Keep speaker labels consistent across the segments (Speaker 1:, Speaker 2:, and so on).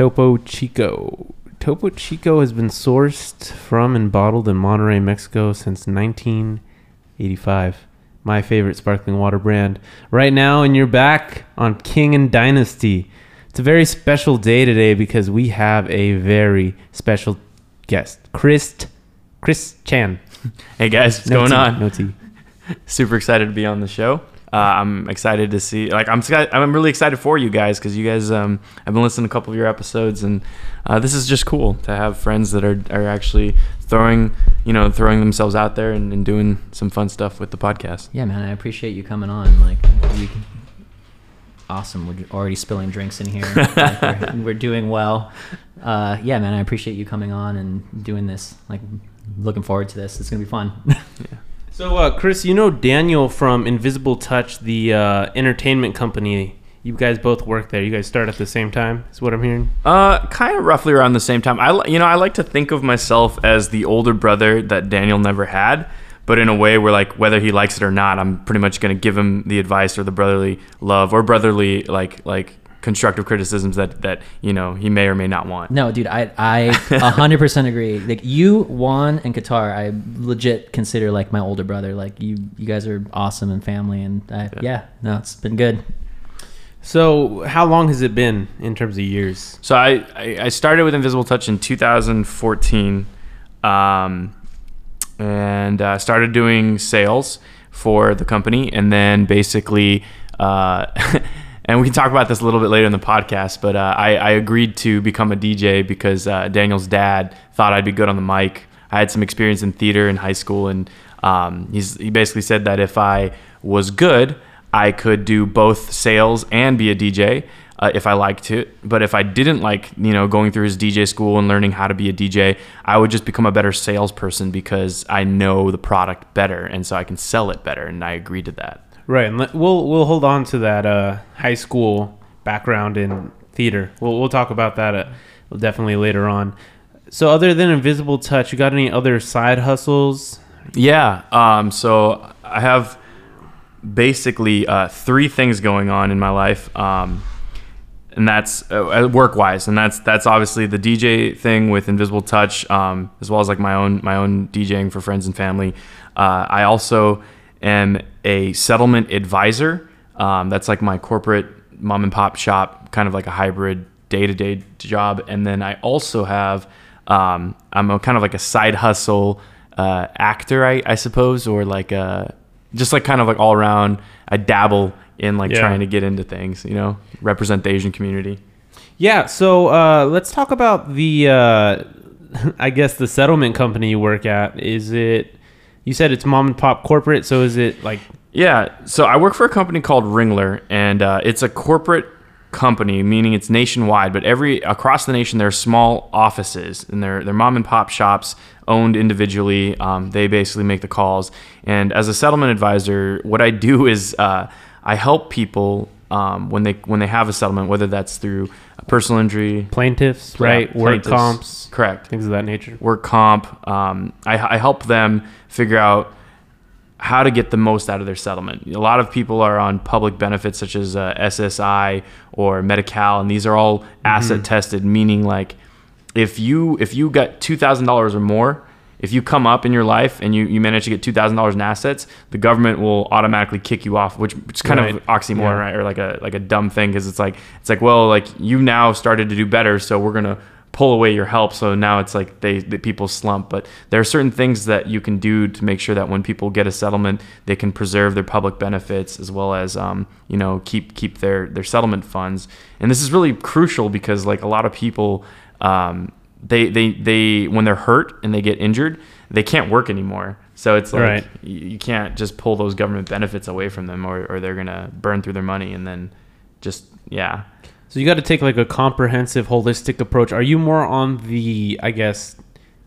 Speaker 1: Topo Chico. Topo Chico has been sourced from and bottled in Monterrey, Mexico since 1985. My favorite sparkling water brand. Right now, and you're back on King and Dynasty. It's a very special day today because we have a very special guest, Chris, Chris Chan.
Speaker 2: Hey guys, what's
Speaker 1: No
Speaker 2: going
Speaker 1: tea,
Speaker 2: on?
Speaker 1: No tea.
Speaker 2: Super excited to be on the show. Uh, I'm excited to see. Like, I'm I'm really excited for you guys because you guys. Um, I've been listening to a couple of your episodes, and uh, this is just cool to have friends that are are actually throwing, you know, throwing themselves out there and, and doing some fun stuff with the podcast.
Speaker 3: Yeah, man, I appreciate you coming on. Like, we, awesome. We're already spilling drinks in here. Like, we're, we're doing well. Uh, yeah, man, I appreciate you coming on and doing this. Like, looking forward to this. It's gonna be fun.
Speaker 1: So, uh, Chris, you know Daniel from Invisible Touch, the uh, entertainment company. You guys both work there. You guys start at the same time, is what I'm hearing.
Speaker 2: Uh, kind of roughly around the same time. I, you know, I like to think of myself as the older brother that Daniel never had, but in a way where like whether he likes it or not, I'm pretty much gonna give him the advice or the brotherly love or brotherly like like constructive criticisms that that you know he may or may not want.
Speaker 3: no, dude, I I 100% agree. Like you, Juan, and Qatar, I legit consider like my older brother. Like you, you guys are awesome and family, and I, yeah, no, it's been good.
Speaker 1: So, how long has it been in terms of years?
Speaker 2: So I, I, I started with Invisible Touch in 2014, um, and uh, started doing sales for the company, and then basically, uh, and we can talk about this a little bit later in the podcast. But uh, I, I agreed to become a DJ because uh, Daniel's dad thought I'd be good on the mic. I had some experience in theater in high school, and um, he basically said that if I was good, I could do both sales and be a DJ uh, if I liked it. But if I didn't like, you know, going through his DJ school and learning how to be a DJ, I would just become a better salesperson because I know the product better and so I can sell it better. And I agreed to that.
Speaker 1: Right, and we'll we'll hold on to that uh, high school background in theater. We'll we'll talk about that uh, definitely later on. So, other than Invisible Touch, you got any other side hustles?
Speaker 2: Yeah. Um, so I have basically uh, three things going on in my life. Um, and that's uh, work wise, and that's that's obviously the DJ thing with Invisible Touch, um, as well as like my own my own DJing for friends and family. Uh, I also am a settlement advisor. Um, that's like my corporate mom and pop shop, kind of like a hybrid day to day job. And then I also have um, I'm a kind of like a side hustle uh, actor, I, I suppose, or like a just like kind of like all around. I dabble in like
Speaker 1: Yeah.
Speaker 2: trying to get into things, you know, represent the Asian community.
Speaker 1: Yeah, so uh, let's talk about the, uh, I guess, the settlement company you work at. Is it, you said it's mom and pop corporate, so is it like,
Speaker 2: Yeah, so I work for a company called Ringler, and uh, it's a corporate company, meaning it's nationwide. But every across the nation, there are small offices, and they're they're mom and pop shops owned individually. Um, they basically make the calls. And as a settlement advisor, what I do is uh, I help people um, when they when they have a settlement, whether that's through a personal injury,
Speaker 1: plaintiffs,
Speaker 2: Yeah,
Speaker 1: right? Work
Speaker 2: plaintiffs.
Speaker 1: comps,
Speaker 2: correct,
Speaker 1: things of that nature.
Speaker 2: work comp. Um, I, I help them figure out how to get the most out of their settlement. A lot of people are on public benefits such as uh, SSI or Medi-Cal, and these are all asset tested, meaning like if you if you got two thousand dollars or more, if you come up in your life and you, you manage to get two thousand dollars in assets, the government will automatically kick you off, which, which is kind
Speaker 1: Right.
Speaker 2: of oxymoron,
Speaker 1: Yeah.
Speaker 2: right? Or like a like a dumb thing because it's like it's like well like you now started to do better, so we're gonna pull away your help. So now it's like they the people slump. But there are certain things that you can do to make sure that when people get a settlement, they can preserve their public benefits as well as um, you know keep keep their their settlement funds. And this is really crucial because like a lot of people. Um, they, they, they when they're hurt and they get injured, they can't work anymore. So it's like
Speaker 1: Right.
Speaker 2: you, can't just pull those government benefits away from them, or, or they're gonna burn through their money and then just yeah.
Speaker 1: So you got to take like a comprehensive, holistic approach. Are you more on the, I guess,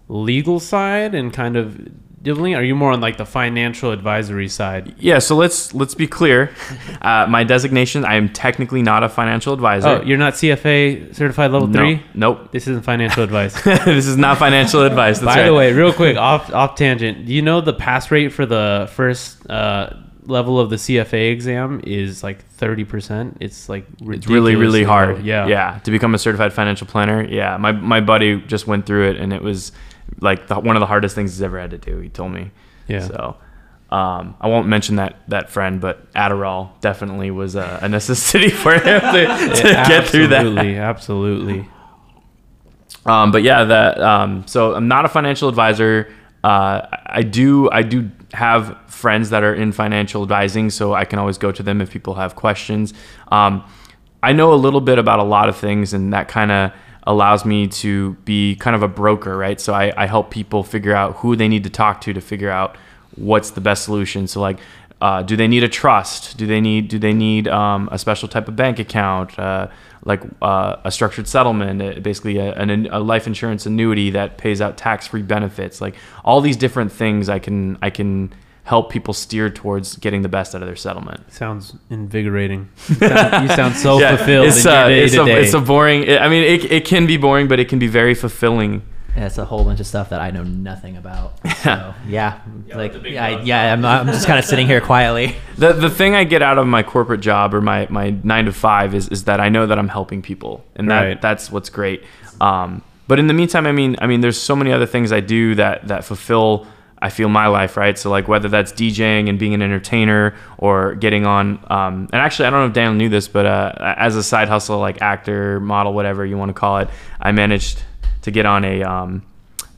Speaker 1: legal side and kind of dealing? Are you more on like the financial advisory side?
Speaker 2: Yeah, so let's let's be clear. Uh, my designation, I am technically not a financial advisor.
Speaker 1: Oh, you're not CFA certified level
Speaker 2: No,
Speaker 1: three.
Speaker 2: Nope.
Speaker 1: This isn't financial advice.
Speaker 2: this is not financial advice. That's
Speaker 1: By the way, real quick, off off tangent. Do you know the pass rate for the first uh, level of the CFA exam is like 30%. It's like
Speaker 2: It's really, really hard.
Speaker 1: low. Yeah.
Speaker 2: Yeah. To become a certified financial planner. Yeah. My, my buddy just went through it and it was like the, one of the hardest things he's ever had to do. He told me.
Speaker 1: Yeah.
Speaker 2: So, um, I won't mention that, that friend, but Adderall definitely was a, a necessity for him to, to
Speaker 1: Yeah,
Speaker 2: get through that.
Speaker 1: Absolutely. Absolutely.
Speaker 2: Um, but yeah, that um, so I'm not a financial advisor. Uh, I do I do have friends that are in financial advising, so I can always go to them if people have questions. Um, I know a little bit about a lot of things, and that kind of allows me to be kind of a broker, right? So I, I help people figure out who they need to talk to to figure out what's the best solution. So like, uh, do they need a trust? Do they need do they need um, a special type of bank account? Uh, like uh, a structured settlement, uh, basically a, an, a life insurance annuity that pays out tax-free benefits. Like all these different things, I can I can help people steer towards getting the best out of their settlement.
Speaker 1: Sounds invigorating. You sound, you sound so fulfilled
Speaker 2: it's,
Speaker 1: in
Speaker 2: uh,
Speaker 1: day
Speaker 2: it's, a, it's a boring. I mean, it, it can be boring, but it can be very fulfilling.
Speaker 3: Yeah, it's a whole bunch of stuff that I know nothing about. So yeah,
Speaker 2: Yeah,
Speaker 3: like
Speaker 2: the
Speaker 3: yeah, I, yeah, I'm, I'm just kind of sitting here quietly.
Speaker 2: The the thing I get out of my corporate job or my, my nine to five is, is that I know that I'm helping people, and that
Speaker 1: Right.
Speaker 2: that's what's great. Um, but in the meantime, I mean, I mean, there's so many other things I do that that fulfill. I feel my life, right? So like whether that's DJing and being an entertainer or getting on, um, and actually I don't know if Daniel knew this, but uh, as a side hustle, like actor, model, whatever you want to call it, I managed to get on a um,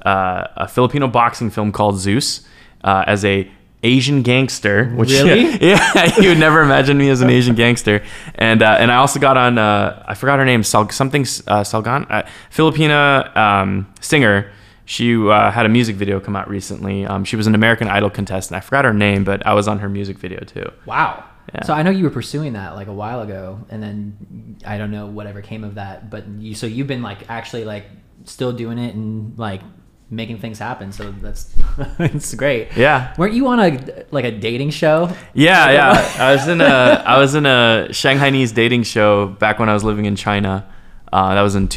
Speaker 2: uh, a Filipino boxing film called Zeus uh, as a Asian gangster. Which,
Speaker 1: Really?
Speaker 2: yeah, you would never imagine me as an Asian gangster. And uh, and I also got on. Uh, I forgot her name. Sal, something uh, Salgan, uh, Filipina um, singer. She uh, had a music video come out recently. Um, she was an American Idol contestant. I forgot her name, but I was on her music video too.
Speaker 3: Wow.
Speaker 2: Yeah.
Speaker 3: So I know you were pursuing that like a while ago, and then I don't know whatever came of that. But you, so you've been like actually like still doing it and like making things happen. So that's it's great.
Speaker 2: Yeah.
Speaker 3: Weren't you on a like a dating show?
Speaker 2: Yeah, yeah. I was in a I was in a Shanghainese dating show back when I was living in China. Uh, that was in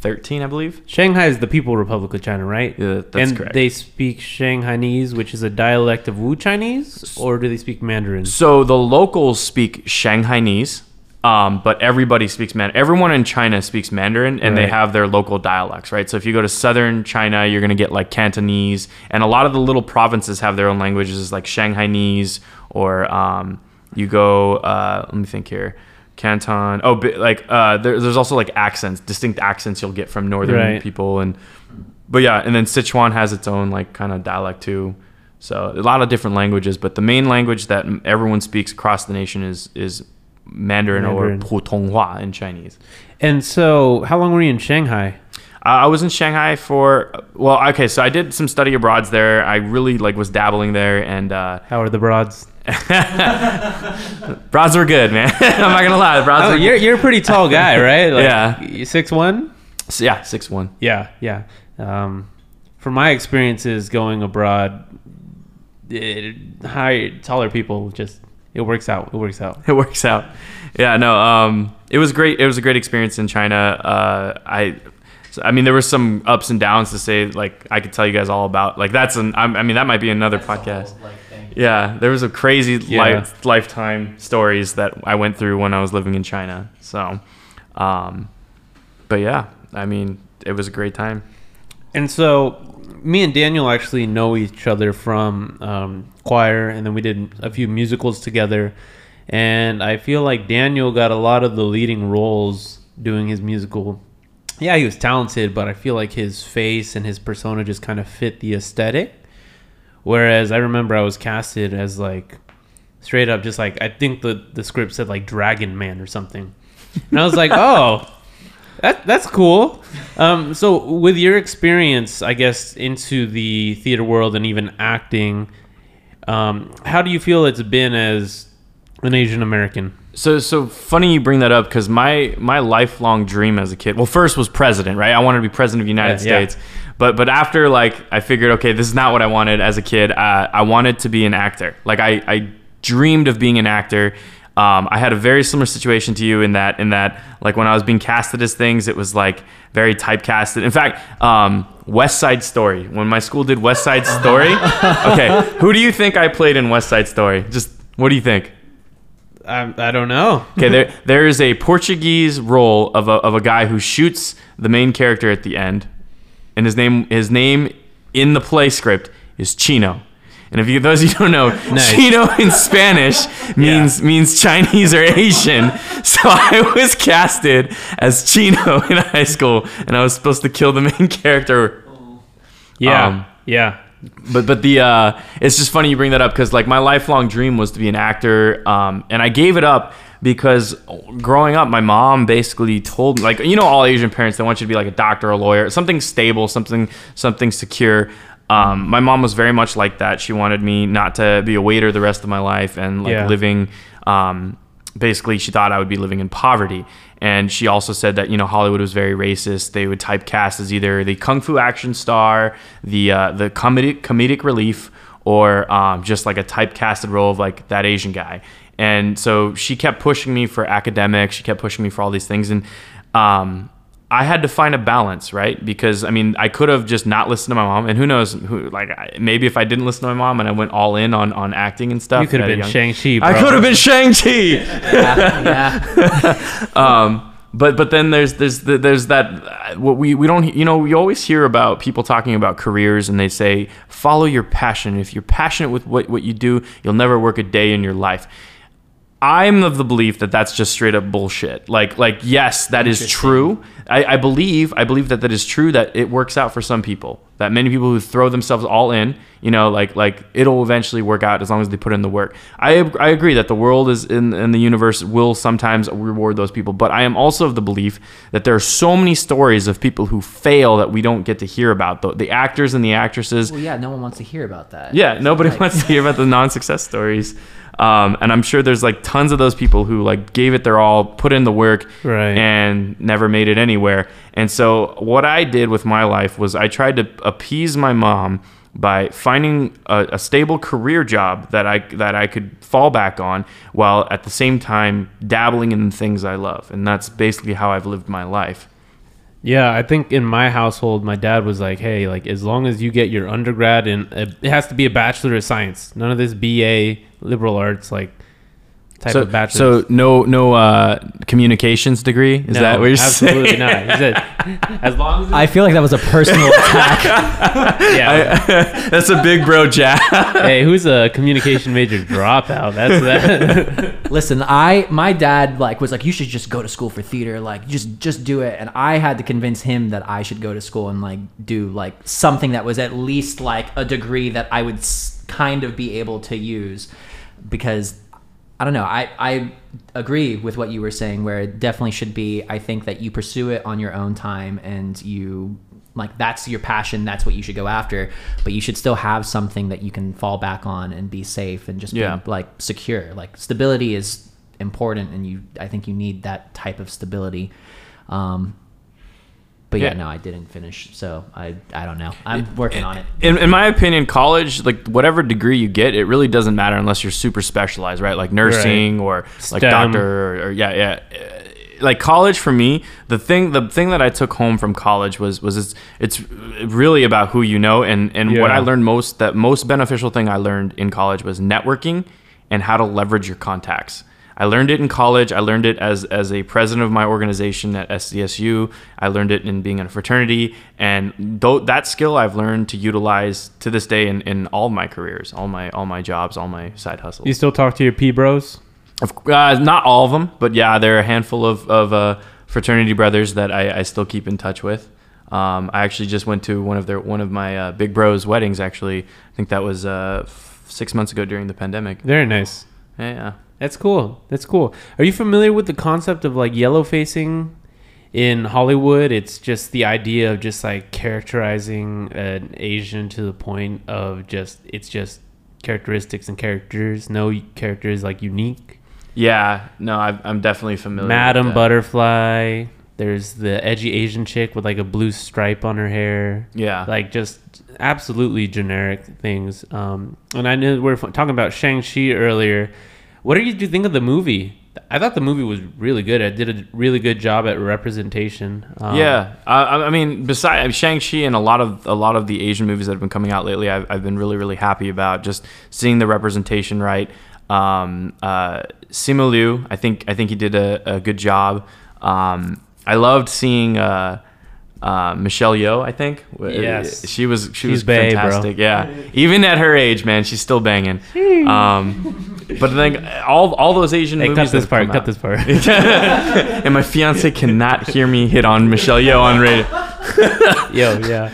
Speaker 2: 2013, I believe.
Speaker 1: Shanghai is the People Republic of China, right?
Speaker 2: Yeah, that's
Speaker 1: and
Speaker 2: correct.
Speaker 1: they speak Shanghainese, which is a dialect of Wu Chinese, or do they speak Mandarin?
Speaker 2: So the locals speak Shanghainese, um, but everybody speaks Mandarin. Everyone in China speaks Mandarin, and they have their local dialects, right? So if you go to southern China, you're gonna get like Cantonese, and a lot of the little provinces have their own languages, like Shanghainese, or um, you go. Uh, let me think here. Canton. Oh, like uh, there, there's also like accents, distinct accents you'll get from northern
Speaker 1: Right.
Speaker 2: people, and but yeah, and then Sichuan has its own like kind of dialect too. So a lot of different languages, but the main language that everyone speaks across the nation is is Mandarin,
Speaker 1: Mandarin.
Speaker 2: or Putonghua in Chinese.
Speaker 1: And so, how long were you in Shanghai?
Speaker 2: Uh, I was in Shanghai for well, okay, so I did some study abroads there. I really like was dabbling there, and uh,
Speaker 1: How are the broads?
Speaker 2: broads were good, man. I'm not gonna lie, the broads
Speaker 1: Oh,
Speaker 2: were
Speaker 1: you're you're a pretty tall guy, right? Like,
Speaker 2: Yeah.
Speaker 1: six one.
Speaker 2: Yeah, six one.
Speaker 1: Yeah, yeah. Um, from my experiences going abroad, it, high taller people just it works out. It works out.
Speaker 2: it works out. Yeah, no, um, it was great. It was a great experience in China. Uh, I, so, I mean, there were some ups and downs to say. Like, I could tell you guys all about. Like, that's an. I'm- I mean, that might be another podcast. Yeah, there was a crazy
Speaker 1: Yeah.
Speaker 2: life, lifetime stories that I went through when I was living in China. So, um, but yeah, I mean, it was a great time.
Speaker 1: And so, me and Daniel actually know each other from um, choir, and then we did a few musicals together. And I feel like Daniel got a lot of the leading roles doing his musical. Yeah, he was talented, but I feel like his face and his persona just kind of fit the aesthetic. Whereas I remember I was casted as like straight up, just like I think the the script said like Dragon Man or something, and I was like, oh, that that's cool. Um, so with your experience, I guess into the theater world and even acting, um, how do you feel it's been as an Asian American?
Speaker 2: So so funny you bring that up because my my lifelong dream as a kid, well, first was president, right? I wanted to be president of the United
Speaker 1: Yeah, yeah.
Speaker 2: States, but but after like I figured, okay, this is not what I wanted as a kid. Uh, I wanted to be an actor. Like I I dreamed of being an actor. Um, I had a very similar situation to you in that in that like when I was being casted as things, it was like very typecasted. In fact, um, West Side Story. When my school did West Side Story, okay, who do you think I played in West Side Story? Just what do you think?
Speaker 1: I, I don't know.
Speaker 2: Okay, there there is a Portuguese role of a, of a guy who shoots the main character at the end, and his name his name in the play script is Chino. And if you those of you don't know,
Speaker 1: Nice.
Speaker 2: Chino in Spanish means means Chinese or Asian. So I was casted as Chino in high school, and I was supposed to kill the main character.
Speaker 1: Yeah,
Speaker 2: Um,
Speaker 1: yeah.
Speaker 2: But but the uh, it's just funny you bring that up because like my lifelong dream was to be an actor, um, and I gave it up because growing up, my mom basically told me like you know all Asian parents they want you to be like a doctor, or a lawyer, something stable, something something secure. Um, my mom was very much like that. She wanted me not to be a waiter the rest of my life and like
Speaker 1: Yeah.
Speaker 2: living. Um, basically, she thought I would be living in poverty. And she also said that you know Hollywood was very racist. They would typecast as either the kung fu action star, the uh, the comedic comedic relief, or um, just like a typecasted role of like that Asian guy. And so she kept pushing me for academics. She kept pushing me for all these things, and um, I had to find a balance, right? Because I mean, I could have just not listened to my mom, and who knows? Who like I, maybe if I didn't listen to my mom and I went all in on on acting and stuff,
Speaker 1: You could have been
Speaker 2: young-
Speaker 1: Shang-Chi,
Speaker 2: I could have been Shang Chi.
Speaker 3: Yeah, yeah.
Speaker 2: um, but but then there's there's there's that what we we don't you know we always hear about people talking about careers and they say follow your passion. If you're passionate with what what you do, you'll never work a day in your life. I'm of the belief that that's just straight up bullshit. Like, like yes, that is true. I, I believe, I believe that that is true. That it works out for some people. That many people who throw themselves all in, you know, like, like it'll eventually work out as long as they put in the work. I, I agree that the world is in, in the universe will sometimes reward those people. But I am also of the belief that there are so many stories of people who fail that we don't get to hear about. The, the actors and the actresses.
Speaker 3: Well, yeah, no one wants to hear about that.
Speaker 2: Yeah, nobody
Speaker 3: Like-
Speaker 2: wants to hear about the non-success stories. Um, and I'm sure there's like tons of those people who like gave it their all, put in the work,
Speaker 1: Right.
Speaker 2: and never made it anywhere. And so what I did with my life was I tried to appease my mom by finding a, a stable career job that I that I could fall back on, while at the same time dabbling in the things I love. And that's basically how I've lived my life.
Speaker 1: Yeah, I think in my household, my dad was like, "Hey, like as long as you get your undergrad and uh, it has to be a bachelor of science, none of this BA liberal arts like type
Speaker 2: so,
Speaker 1: of bachelor."
Speaker 2: so no no uh, communications degree is
Speaker 1: No,
Speaker 2: that what you're
Speaker 1: absolutely
Speaker 2: saying?
Speaker 1: Absolutely not. He said, as long as
Speaker 3: I feel like that was a personal attack.
Speaker 1: yeah.
Speaker 2: That's a big bro jab.
Speaker 1: hey, who's a communication major dropout? That's that.
Speaker 3: Listen, I my dad like was like you should just go to school for theater, like just just do it. And I had to convince him that I should go to school and like do like something that was at least like a degree that I would s- kind of be able to use because I don't know. I, I agree with what you were saying, where it definitely should be. I think that you pursue it on your own time and you like that's your passion. That's what you should go after. But you should still have something that you can fall back on and be safe and just
Speaker 2: Yeah.
Speaker 3: be like secure. Like stability is important, and you. I think you need that type of stability. Um, but yeah,
Speaker 2: Yeah.
Speaker 3: no, I didn't finish, so I I don't know. I'm working on it.
Speaker 2: in, in my opinion, college, like whatever degree you get, it really doesn't matter unless you're super specialized, right? Like nursing or like
Speaker 1: STEM.
Speaker 2: doctor or, or yeah, yeah. Uh, Like college for me, the thing the thing that I took home from college was was it's, it's really about who you know and and what I learned most that most beneficial thing I learned in college was networking and how to leverage your contacts. I learned it in college. I learned it as as a president of my organization at SDSU. I learned it in being in a fraternity, and though that skill I've learned to utilize to this day in, in all my careers, all my all my jobs, all my side hustles.
Speaker 1: you still talk to your P bros?
Speaker 2: Of, uh, not all of them, but yeah, there are a handful of, of uh, fraternity brothers that I, I still keep in touch with. Um, I actually just went to one of their one of my uh, big bros' weddings. Actually, I think that was uh, f- six months ago during the pandemic.
Speaker 1: Very nice.
Speaker 2: Yeah.
Speaker 1: That's cool. That's cool. Are you familiar with the concept of like yellow facing in Hollywood? It's just the idea of just like characterizing an Asian to the point of just it's just characteristics and characters. No character is like unique.
Speaker 2: Yeah, no, I, I'm definitely familiar.
Speaker 1: Madam. Butterfly. There's the edgy Asian chick with like a blue stripe on her hair.
Speaker 2: Yeah,
Speaker 1: Like just absolutely generic things. Um, and I know we are talking about Shang Chi earlier. What did you think of the movie? I thought the movie was really good. It did a really good job at representation. Um,
Speaker 2: yeah, uh, I mean, besides Shang Chi and a lot of a lot of the Asian movies that have been coming out lately, I've, I've been really really happy about just seeing the representation right. Um, uh, Simu Liu, I think I think he did a, a good job. Um, I loved seeing uh, uh, Michelle Yeoh. I think
Speaker 1: Yes.
Speaker 2: she was she
Speaker 1: She's
Speaker 2: was
Speaker 1: bae, bro.
Speaker 2: fantastic. Yeah, even at her age, man, she's still banging. Um, but then all all those Asian
Speaker 1: Hey,
Speaker 2: movies
Speaker 1: cut this part. Cut
Speaker 2: out-
Speaker 1: this part.
Speaker 2: and my fiance cannot hear me hit on Michelle Yeoh on radio.
Speaker 1: Yo, yeah.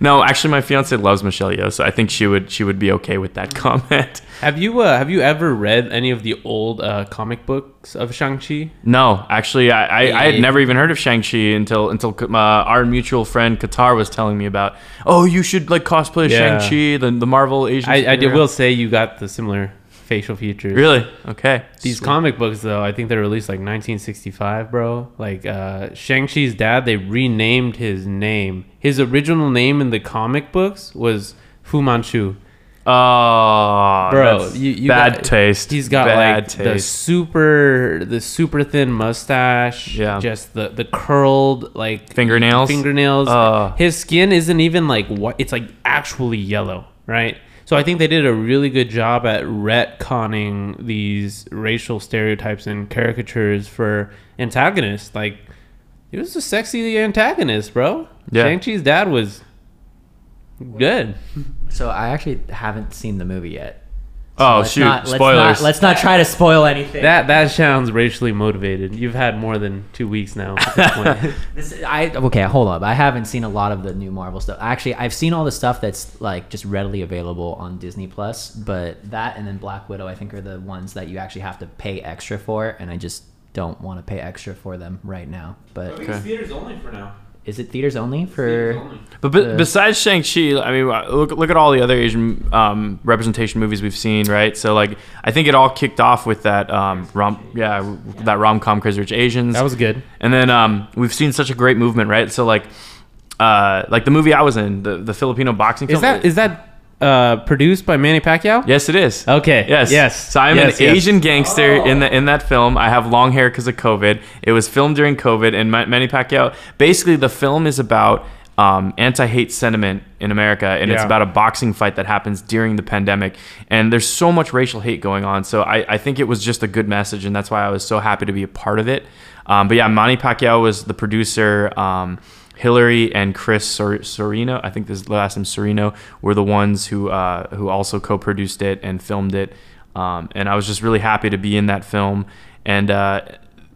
Speaker 2: No, actually, my fiance loves Michelle Yeoh, so I think she would she would be okay with that comment.
Speaker 1: Have you uh, have you ever read any of the old uh, comic books of Shang Chi?
Speaker 2: No, actually, I, I, I had never even heard of Shang Chi until until uh, our mutual friend Qatar was telling me about. Oh, you should like cosplay
Speaker 1: Yeah.
Speaker 2: Shang Chi, the the Marvel Asian.
Speaker 1: I, I did, will say you got the similar facial features.
Speaker 2: Really? Okay.
Speaker 1: These
Speaker 2: Sweet.
Speaker 1: comic books, though, I think they're released like 1965, bro. Like uh, Shang Chi's dad, they renamed his name. His original name in the comic books was Fu Manchu.
Speaker 2: Oh,
Speaker 1: Bro, you- you
Speaker 2: bad
Speaker 1: got-
Speaker 2: taste.
Speaker 1: He's got
Speaker 2: bad
Speaker 1: like the super, the super thin mustache.
Speaker 2: Yeah.
Speaker 1: Just the the curled like
Speaker 2: fingernails.
Speaker 1: fingernails.
Speaker 2: Uh.
Speaker 1: His skin isn't even like what it's like actually yellow, right? So I think they did a really good job at retconning these racial stereotypes and caricatures for antagonists. Like he was a sexy antagonist, bro.
Speaker 2: Yeah.
Speaker 1: Shang-Chi's dad was good.
Speaker 3: So I actually haven't seen the movie yet.
Speaker 2: Oh
Speaker 3: let's
Speaker 2: shoot!
Speaker 3: not- let's
Speaker 2: Spoilers.
Speaker 3: Not, let's not try to spoil anything.
Speaker 1: That that sounds racially motivated. You've had more than two weeks now. At this point.
Speaker 3: This, I okay, hold up. I haven't seen a lot of the new Marvel stuff. Actually, I've seen all the stuff that's like just readily available on Disney Plus, but that and then Black Widow, I think, are the ones that you actually have to pay extra for, and I just don't want to pay extra for them right now. But
Speaker 2: Okay.
Speaker 1: theaters only for now.
Speaker 3: Is it theaters only for?
Speaker 2: But be-
Speaker 3: Uh,
Speaker 2: besides Shang Chi, I mean, uh, look look at all the other Asian um, representation movies we've seen, right? So like, I think it all kicked off with that um, rom, yeah, that rom com Crazy Rich Asians.
Speaker 1: That was good.
Speaker 2: and then um, we've seen such a great movement, right? So like, uh, like the movie I was in, the the Filipino boxing
Speaker 1: Is
Speaker 2: film.
Speaker 1: that is that uh, produced by Manny Pacquiao?
Speaker 2: Yes, it is.
Speaker 1: Okay.
Speaker 2: Yes.
Speaker 1: Yes.
Speaker 2: So I'm
Speaker 1: Yes,
Speaker 2: an
Speaker 1: yes.
Speaker 2: Asian gangster in the in that film. I have long hair because of COVID. It was filmed during COVID, and Manny Pacquiao. Basically, the film is about um, anti-hate sentiment in America, and it's about a boxing fight that happens during the pandemic. And there's so much racial hate going on. So I, I think it was just a good message, and that's why I was so happy to be a part of it. Um, but yeah, Manny Pacquiao was the producer. Um, Hillary and Chris Sor- Sorino, I think this last name Sorino, were the ones who uh, who also co-produced it and filmed it. Um, and I was just really happy to be in that film. And uh,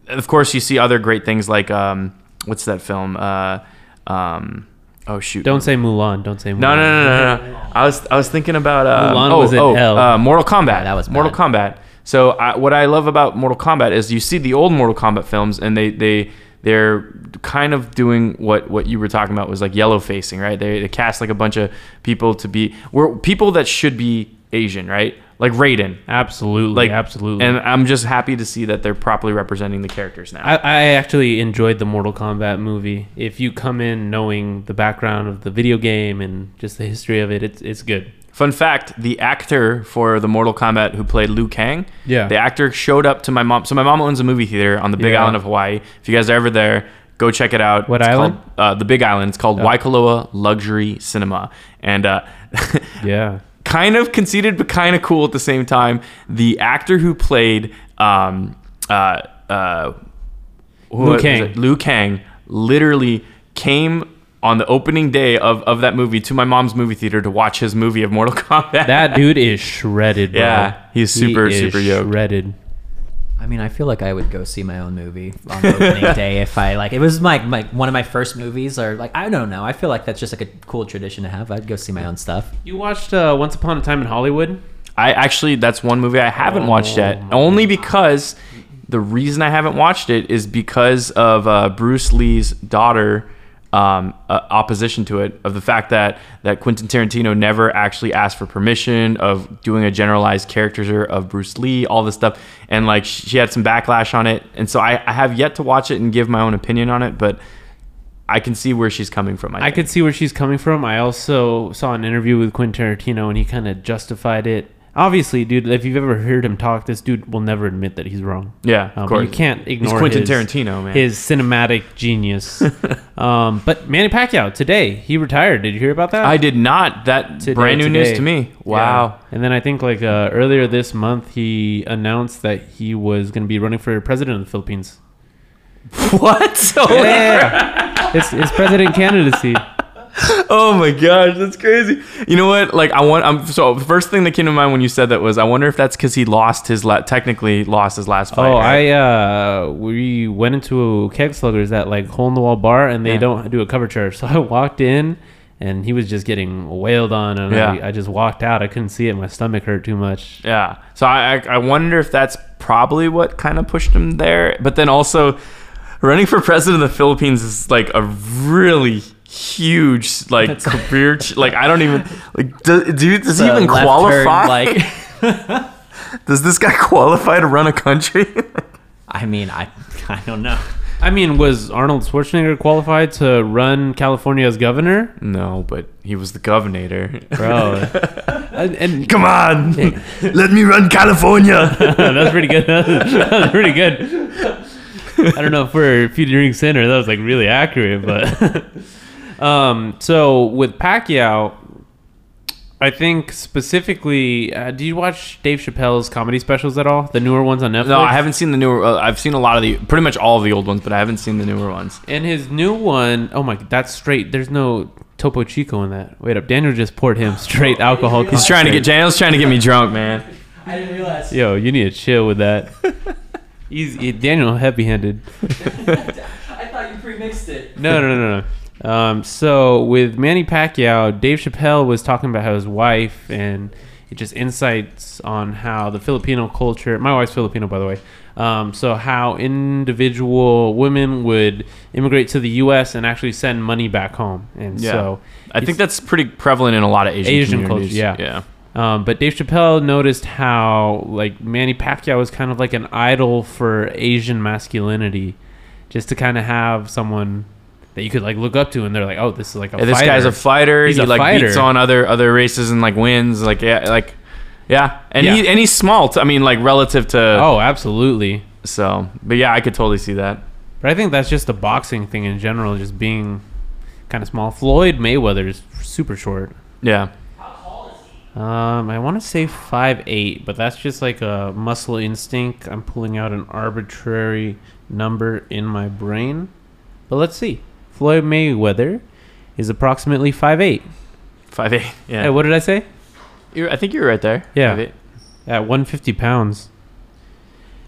Speaker 2: of course, you see other great things like um, what's that film? Uh, um, oh shoot!
Speaker 1: Don't say Mulan. Don't say Mulan.
Speaker 2: No, no, no, no, no. I was I was thinking about uh,
Speaker 1: Mulan
Speaker 2: oh,
Speaker 1: was an
Speaker 2: oh,
Speaker 1: L.
Speaker 2: Uh, Mortal Kombat.
Speaker 3: Yeah, that was
Speaker 2: Mortal
Speaker 3: bad.
Speaker 2: Kombat. So I, what I love about Mortal Kombat is you see the old Mortal Kombat films, and they they they're kind of doing what what you were talking about was like yellow facing, right? They, they cast like a bunch of people to be were people that should be Asian, right? Like Raiden.
Speaker 1: Absolutely.
Speaker 2: Like
Speaker 1: absolutely.
Speaker 2: And I'm just happy to see that they're properly representing the characters now.
Speaker 1: I, I actually enjoyed the Mortal Kombat movie. If you come in knowing the background of the video game and just the history of it, it's it's good.
Speaker 2: Fun fact: the actor for the Mortal Kombat who played Liu Kang,
Speaker 1: Yeah.
Speaker 2: the actor showed up to my mom. So my mom owns a movie theater on the Big
Speaker 1: Yeah.
Speaker 2: Island of Hawaii. If you guys are ever there, go check it out.
Speaker 1: What
Speaker 2: It's
Speaker 1: island?
Speaker 2: Called, uh, the Big Island. It's called
Speaker 1: Oh.
Speaker 2: Waikoloa Luxury Cinema, and uh,
Speaker 1: Yeah.
Speaker 2: kind of conceited but kind of cool at the same time. The actor who played um, uh, uh, what
Speaker 1: Kang.
Speaker 2: Liu Kang literally came on the opening day of, of that movie to my mom's movie theater to watch his movie of Mortal Kombat.
Speaker 1: That dude is shredded, bro.
Speaker 2: Yeah, he's super,
Speaker 1: He is
Speaker 2: super yoked.
Speaker 1: shredded.
Speaker 3: I mean, I feel like I would go see my own movie on the opening day if I like. It was my, my one of my first movies, or like I don't know. I feel like that's just like a cool tradition to have. I'd go see my own stuff.
Speaker 1: You watched uh, Once Upon a Time in Hollywood?
Speaker 2: I actually that's one movie I haven't watched yet.
Speaker 1: Oh my
Speaker 2: Only because the reason I haven't watched it is because of uh, Bruce Lee's daughter um, uh, opposition to it, of the fact that that Quentin Tarantino never actually asked for permission of doing a generalized caricature of Bruce Lee, all this stuff, and like she had some backlash on it, and so I, I have yet to watch it and give my own opinion on it, but. I can see where she's coming from. I,
Speaker 1: I could see where she's coming from. I also saw an interview with Quentin Tarantino, and he kind of justified it. Obviously, dude, if you've ever heard him talk, this dude will never admit that he's wrong.
Speaker 2: Yeah, of
Speaker 1: Um,
Speaker 2: course.
Speaker 1: you can't ignore He's
Speaker 2: Quentin
Speaker 1: his,
Speaker 2: Tarantino, man.
Speaker 1: his cinematic genius. um, but Manny Pacquiao today he retired. Did you hear about that?
Speaker 2: I did not. That
Speaker 1: Today-
Speaker 2: brand new news to me.
Speaker 1: Yeah.
Speaker 2: Wow.
Speaker 1: And then I think like uh, earlier this month he announced that he was going to be running for president of the Philippines.
Speaker 2: What?
Speaker 1: Yeah, it's it's president candidacy.
Speaker 2: Oh my gosh, that's crazy. You know what? Like I want. I'm so the first thing that came to mind when you said that was I wonder if that's because he lost his la- technically lost his last fight.
Speaker 1: Oh,
Speaker 2: right?
Speaker 1: I uh, we went into a Keg Sluggers that like hole in the wall bar, and they
Speaker 2: Yeah.
Speaker 1: don't do a cover charge. So I walked in, and he was just getting wailed on, and
Speaker 2: Yeah.
Speaker 1: I, I just walked out. I couldn't see it. My stomach hurt too much.
Speaker 2: Yeah. So I, I I wonder if that's probably what kind of pushed him there. But then also, running for president of the Philippines is like a really huge like
Speaker 3: That's-
Speaker 2: career. Ch- like I don't even like do, do does he even qualify?
Speaker 3: turn, like,
Speaker 2: does this guy qualify to run a country?
Speaker 3: I mean, I, I don't know.
Speaker 1: I mean, was Arnold Schwarzenegger qualified to run California as governor?
Speaker 2: no, but he was the governor.
Speaker 1: Bro, and, and
Speaker 2: Come on, let me run California.
Speaker 1: that's pretty good. That's pretty good. I don't know if we're a few drinks in or that was like really accurate, but um. So with Pacquiao, I think specifically, uh, do you watch Dave Chappelle's comedy specials at all? The newer ones on Netflix.
Speaker 2: No, I haven't seen the newer. Uh, I've seen a lot of the, pretty much all of the old ones, but I haven't seen the newer ones.
Speaker 1: And his new one, oh my, that's straight. There's no Topo Chico in that. Wait up, Daniel just poured him straight alcohol.
Speaker 2: He's trying to get Daniel's trying to get me drunk, man.
Speaker 3: I didn't realize.
Speaker 1: Yo, you need to chill with that. He's he- Daniel heavy-handed.
Speaker 3: I thought you pre-mixed it.
Speaker 1: No, no, no, no. Um, so with Manny Pacquiao, Dave Chappelle was talking about how his wife and it just insights on how the Filipino culture. My wife's Filipino, by the way. Um, so how individual women would immigrate to the U.S. and actually send money back home, and
Speaker 2: Yeah.
Speaker 1: so
Speaker 2: I think that's pretty prevalent in a lot of Asian,
Speaker 1: Asian culture, yeah.
Speaker 2: yeah.
Speaker 1: Um, but Dave Chappelle noticed how like Manny Pacquiao was kind of like an idol for Asian masculinity, just to kind of have someone that you could like look up to, and they're like, oh, this is like a
Speaker 2: Yeah, this
Speaker 1: fighter.
Speaker 2: guy's a fighter.
Speaker 1: He's
Speaker 2: he
Speaker 1: a
Speaker 2: like
Speaker 1: fighter.
Speaker 2: beats on other other races and like wins. Like yeah, like yeah, and
Speaker 1: Yeah.
Speaker 2: he and he's small. T- I mean, like relative to
Speaker 1: oh, absolutely.
Speaker 2: so. But yeah, I could totally see that.
Speaker 1: But I think that's just a boxing thing in general, just being kind of small. Floyd Mayweather is super short.
Speaker 2: Yeah,
Speaker 1: Um, I want to say five eight, but that's just like a muscle instinct. I'm pulling out an arbitrary number in my brain, but let's see. Floyd Mayweather is approximately five eight.
Speaker 2: five eight. Yeah,
Speaker 1: Hey, what did I say?
Speaker 2: You're, I think you're right there.
Speaker 1: Yeah.
Speaker 2: 5'8".
Speaker 1: At 150 pounds.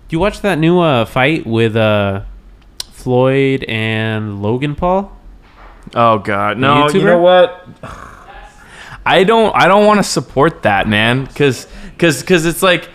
Speaker 1: Do you watch that new uh, fight with uh, Floyd and Logan Paul?
Speaker 2: Oh God, no! You know what? I don't. I don't want to support that, man. Because, because, because it's like,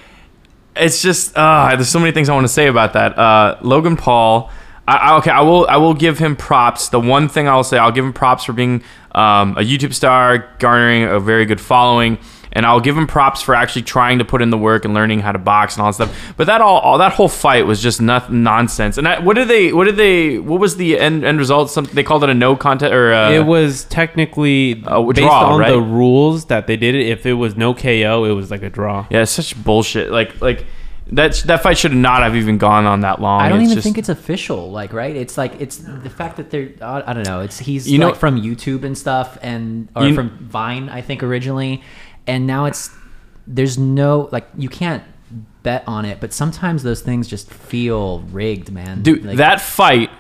Speaker 2: it's just. Uh, there's so many things I want to say about that. Uh, Logan Paul. I, I, okay, I will. I will give him props. The one thing I'll say, I'll give him props for being um, a YouTube star, garnering a very good following. And I'll give him props for actually trying to put in the work and learning how to box and all that stuff. But that all, all that whole fight was just not, nonsense. And I, what did they? What did they? What was the end end result? Some they called it a no contest or uh,
Speaker 1: it was technically
Speaker 2: a
Speaker 1: based on
Speaker 2: right?
Speaker 1: the rules that they did it. If it was no KO, it was like a draw.
Speaker 2: Yeah, it's such bullshit. Like like that that fight should not have even gone on that long.
Speaker 3: I don't
Speaker 2: It's
Speaker 3: even
Speaker 2: just-
Speaker 3: think it's official. Like, right? It's like it's the fact that they're. I I don't know. It's he's
Speaker 2: You know-
Speaker 3: like from YouTube and stuff, and or
Speaker 2: You-
Speaker 3: from Vine, I think originally, and now it's there's no like you can't bet on it, but sometimes those things just feel rigged, man.
Speaker 2: dude.
Speaker 3: Like,
Speaker 2: that fight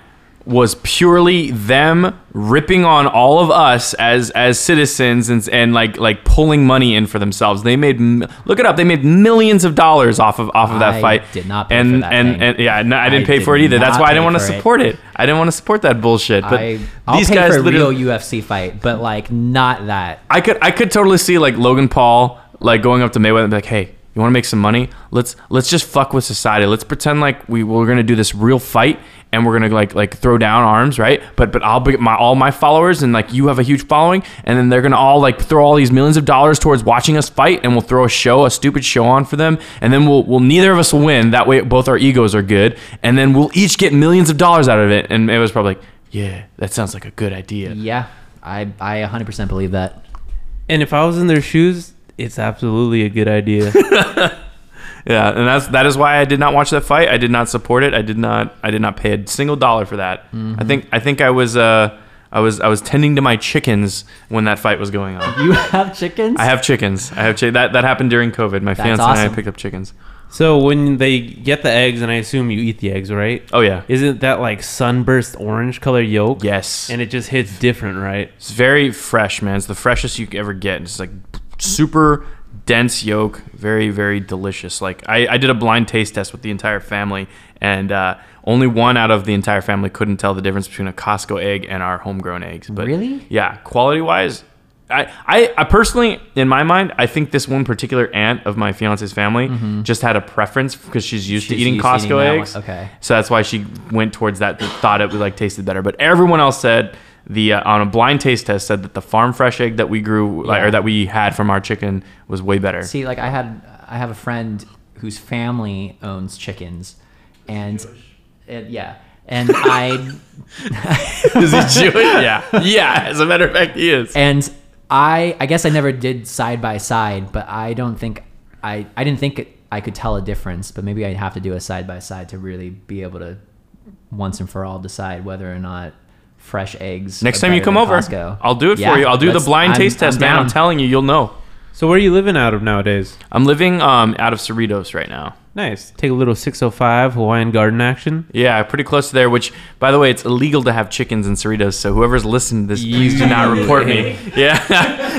Speaker 2: was purely them ripping on all of us as as citizens and and like like pulling money in for themselves. They made look it up. They made millions of dollars off of off of that
Speaker 3: I
Speaker 2: fight.
Speaker 3: did not pay
Speaker 2: and
Speaker 3: for that
Speaker 2: and and yeah, no, I didn't
Speaker 3: I
Speaker 2: pay
Speaker 3: did
Speaker 2: for it either. That's why I didn't want to
Speaker 3: for it.
Speaker 2: support it. I didn't want to support that bullshit. But
Speaker 3: I I'll
Speaker 2: these
Speaker 3: pay
Speaker 2: guys
Speaker 3: for a
Speaker 2: literally
Speaker 3: real UFC fight, but like not that.
Speaker 2: I could I could totally see like Logan Paul like going up to Mayweather and be like, "Hey, you want to make some money? Let's let's just fuck with society. Let's pretend like we we're gonna do this real fight and we're gonna like like throw down arms, right? But but I'll be my all my followers and like you have a huge following, and then they're gonna all like throw all these millions of dollars towards watching us fight, and we'll throw a show, a stupid show on for them, and then we'll we'll neither of us will win. That way, both our egos are good, and then we'll each get millions of dollars out of it. And it was probably like, yeah, that sounds like a good idea.
Speaker 3: Yeah, I I 100% believe that.
Speaker 1: And if I was in their shoes, it's absolutely a good idea.
Speaker 2: Yeah, and that's that is why I did not watch that fight. I did not support it. I did not I did not pay a single dollar for that.
Speaker 3: Mm-hmm.
Speaker 2: I think I think I was uh I was I was tending to my chickens when that fight was going on.
Speaker 3: You have chickens?
Speaker 2: I have chickens. I have chi- that that happened during COVID. My
Speaker 3: That's
Speaker 2: fiance and. I picked up chickens.
Speaker 1: so when they get the eggs, and I assume you eat the eggs, right?
Speaker 2: Oh yeah.
Speaker 1: Isn't that like sunburst orange color yolk?
Speaker 2: Yes.
Speaker 1: And it just hits different, right?
Speaker 2: It's very fresh, man. It's the freshest you could ever get. It's like super dense yolk, very very delicious. Like I, I did a blind taste test with the entire family, and uh, only one out of the entire family couldn't tell the difference between a Costco egg and our homegrown eggs. But
Speaker 3: Really?
Speaker 2: yeah, quality wise. I, I, I personally, in my mind, I think this one particular aunt of my fiance's family just had a preference because she's used to
Speaker 3: Mm-hmm.
Speaker 2: Eating
Speaker 3: used to
Speaker 2: Costco
Speaker 3: eating that one.
Speaker 2: eggs.
Speaker 3: Okay.
Speaker 2: So that's why she went towards that. Thought it would like tasted better, but everyone else said the uh, on a blind taste test said that the farm fresh egg that we grew like,
Speaker 3: Yeah.
Speaker 2: or that we had from our chicken was way better.
Speaker 3: See, like I had, I have a friend whose family owns chickens, and, and yeah, and I,
Speaker 2: Is he Jewish? yeah, yeah. As a matter of fact, he is.
Speaker 3: and I, I guess I never did side by side, but I don't think I, I didn't think it, I could tell a difference, but maybe I'd have to do a side by side to really be able to, once and for all, decide whether or not fresh eggs.
Speaker 2: Next time you come over,
Speaker 3: Costco.
Speaker 2: I'll do it
Speaker 3: Yeah,
Speaker 2: for you. I'll do the
Speaker 3: let's-
Speaker 2: blind
Speaker 3: I'm-
Speaker 2: taste test,
Speaker 3: I'm
Speaker 2: man. I'm telling you, you'll know.
Speaker 1: So where are you living out of nowadays?
Speaker 2: I'm living um, out of Cerritos right now.
Speaker 1: Nice. Take a little 605 Hawaiian garden action.
Speaker 2: Yeah, pretty close to there. Which, by the way, it's illegal to have chickens in Cerritos. So whoever's listening to this, please do not report me. Yeah,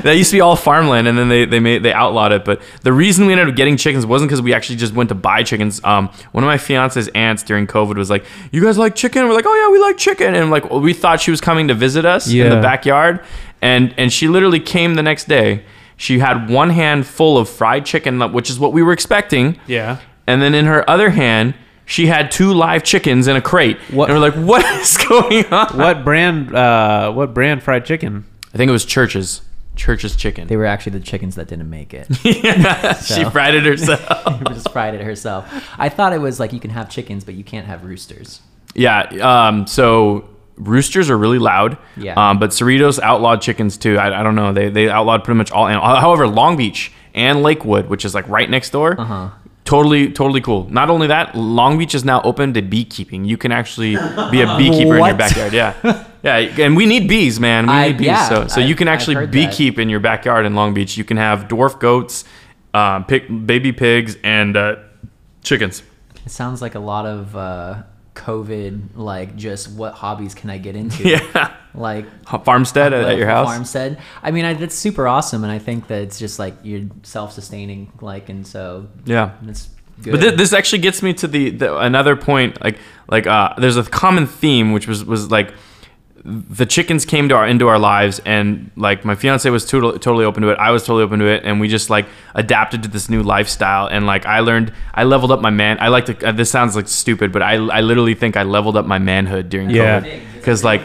Speaker 2: that used to be all farmland, and then they they made they outlawed it. But the reason we ended up getting chickens wasn't because we actually just went to buy chickens. Um, one of my fiance's aunts during COVID was like, "You guys like chicken?" We're like, "Oh yeah, we like chicken." And like we thought she was coming to visit us in the backyard, and and she literally came the next day. She had one hand full of fried chicken, which is what we were expecting.
Speaker 1: Yeah.
Speaker 2: And then in her other hand, she had two live chickens in a crate.
Speaker 1: What-
Speaker 2: And we're like, what is going on?
Speaker 1: What brand? Uh, what brand fried chicken?
Speaker 2: I think it was Church's. Church's chicken.
Speaker 3: They were actually the chickens that didn't make it.
Speaker 2: yeah, she
Speaker 3: So.
Speaker 2: fried it herself.
Speaker 3: just fried it herself. I thought it was like you can have chickens, but you can't have roosters.
Speaker 2: yeah. Um, so roosters are really loud.
Speaker 3: Yeah.
Speaker 2: Um, but Cerritos outlawed chickens too. I, I don't know. They they outlawed pretty much all. animals. However, Long Beach and Lakewood, which is like right next door.
Speaker 3: Uh-huh.
Speaker 2: Totally, totally cool. Not only that, Long Beach is now open to beekeeping. You can actually be a beekeeper in your
Speaker 3: What?
Speaker 2: backyard. Yeah, yeah, and we need bees, man. We
Speaker 3: I-
Speaker 2: need bees.
Speaker 3: yeah,
Speaker 2: so, so you can
Speaker 3: I've
Speaker 2: actually
Speaker 3: heard that.
Speaker 2: beekeep in your backyard in Long Beach. You can have dwarf goats, um, pig, baby pigs, and uh, chickens.
Speaker 3: It sounds like a lot of uh, COVID, like just what hobbies can I get into?
Speaker 2: Yeah,
Speaker 3: Like
Speaker 2: farmstead at, your house.
Speaker 3: Farmstead. I mean, I, that's super awesome, and I think that it's just like you're self-sustaining, like, and so
Speaker 2: Yeah.
Speaker 3: it's good.
Speaker 2: But th- this actually gets me to the, the another point. Like like uh, there's a common theme which was was like the chickens came to our into our lives and like my fiance was totally totally open to it. I was totally open to it, and we just like adapted to this new lifestyle. And like I learned, I leveled up my man. I like to. Uh, this sounds like stupid, but I I literally think I leveled up my manhood during
Speaker 1: Yeah.
Speaker 2: COVID because like.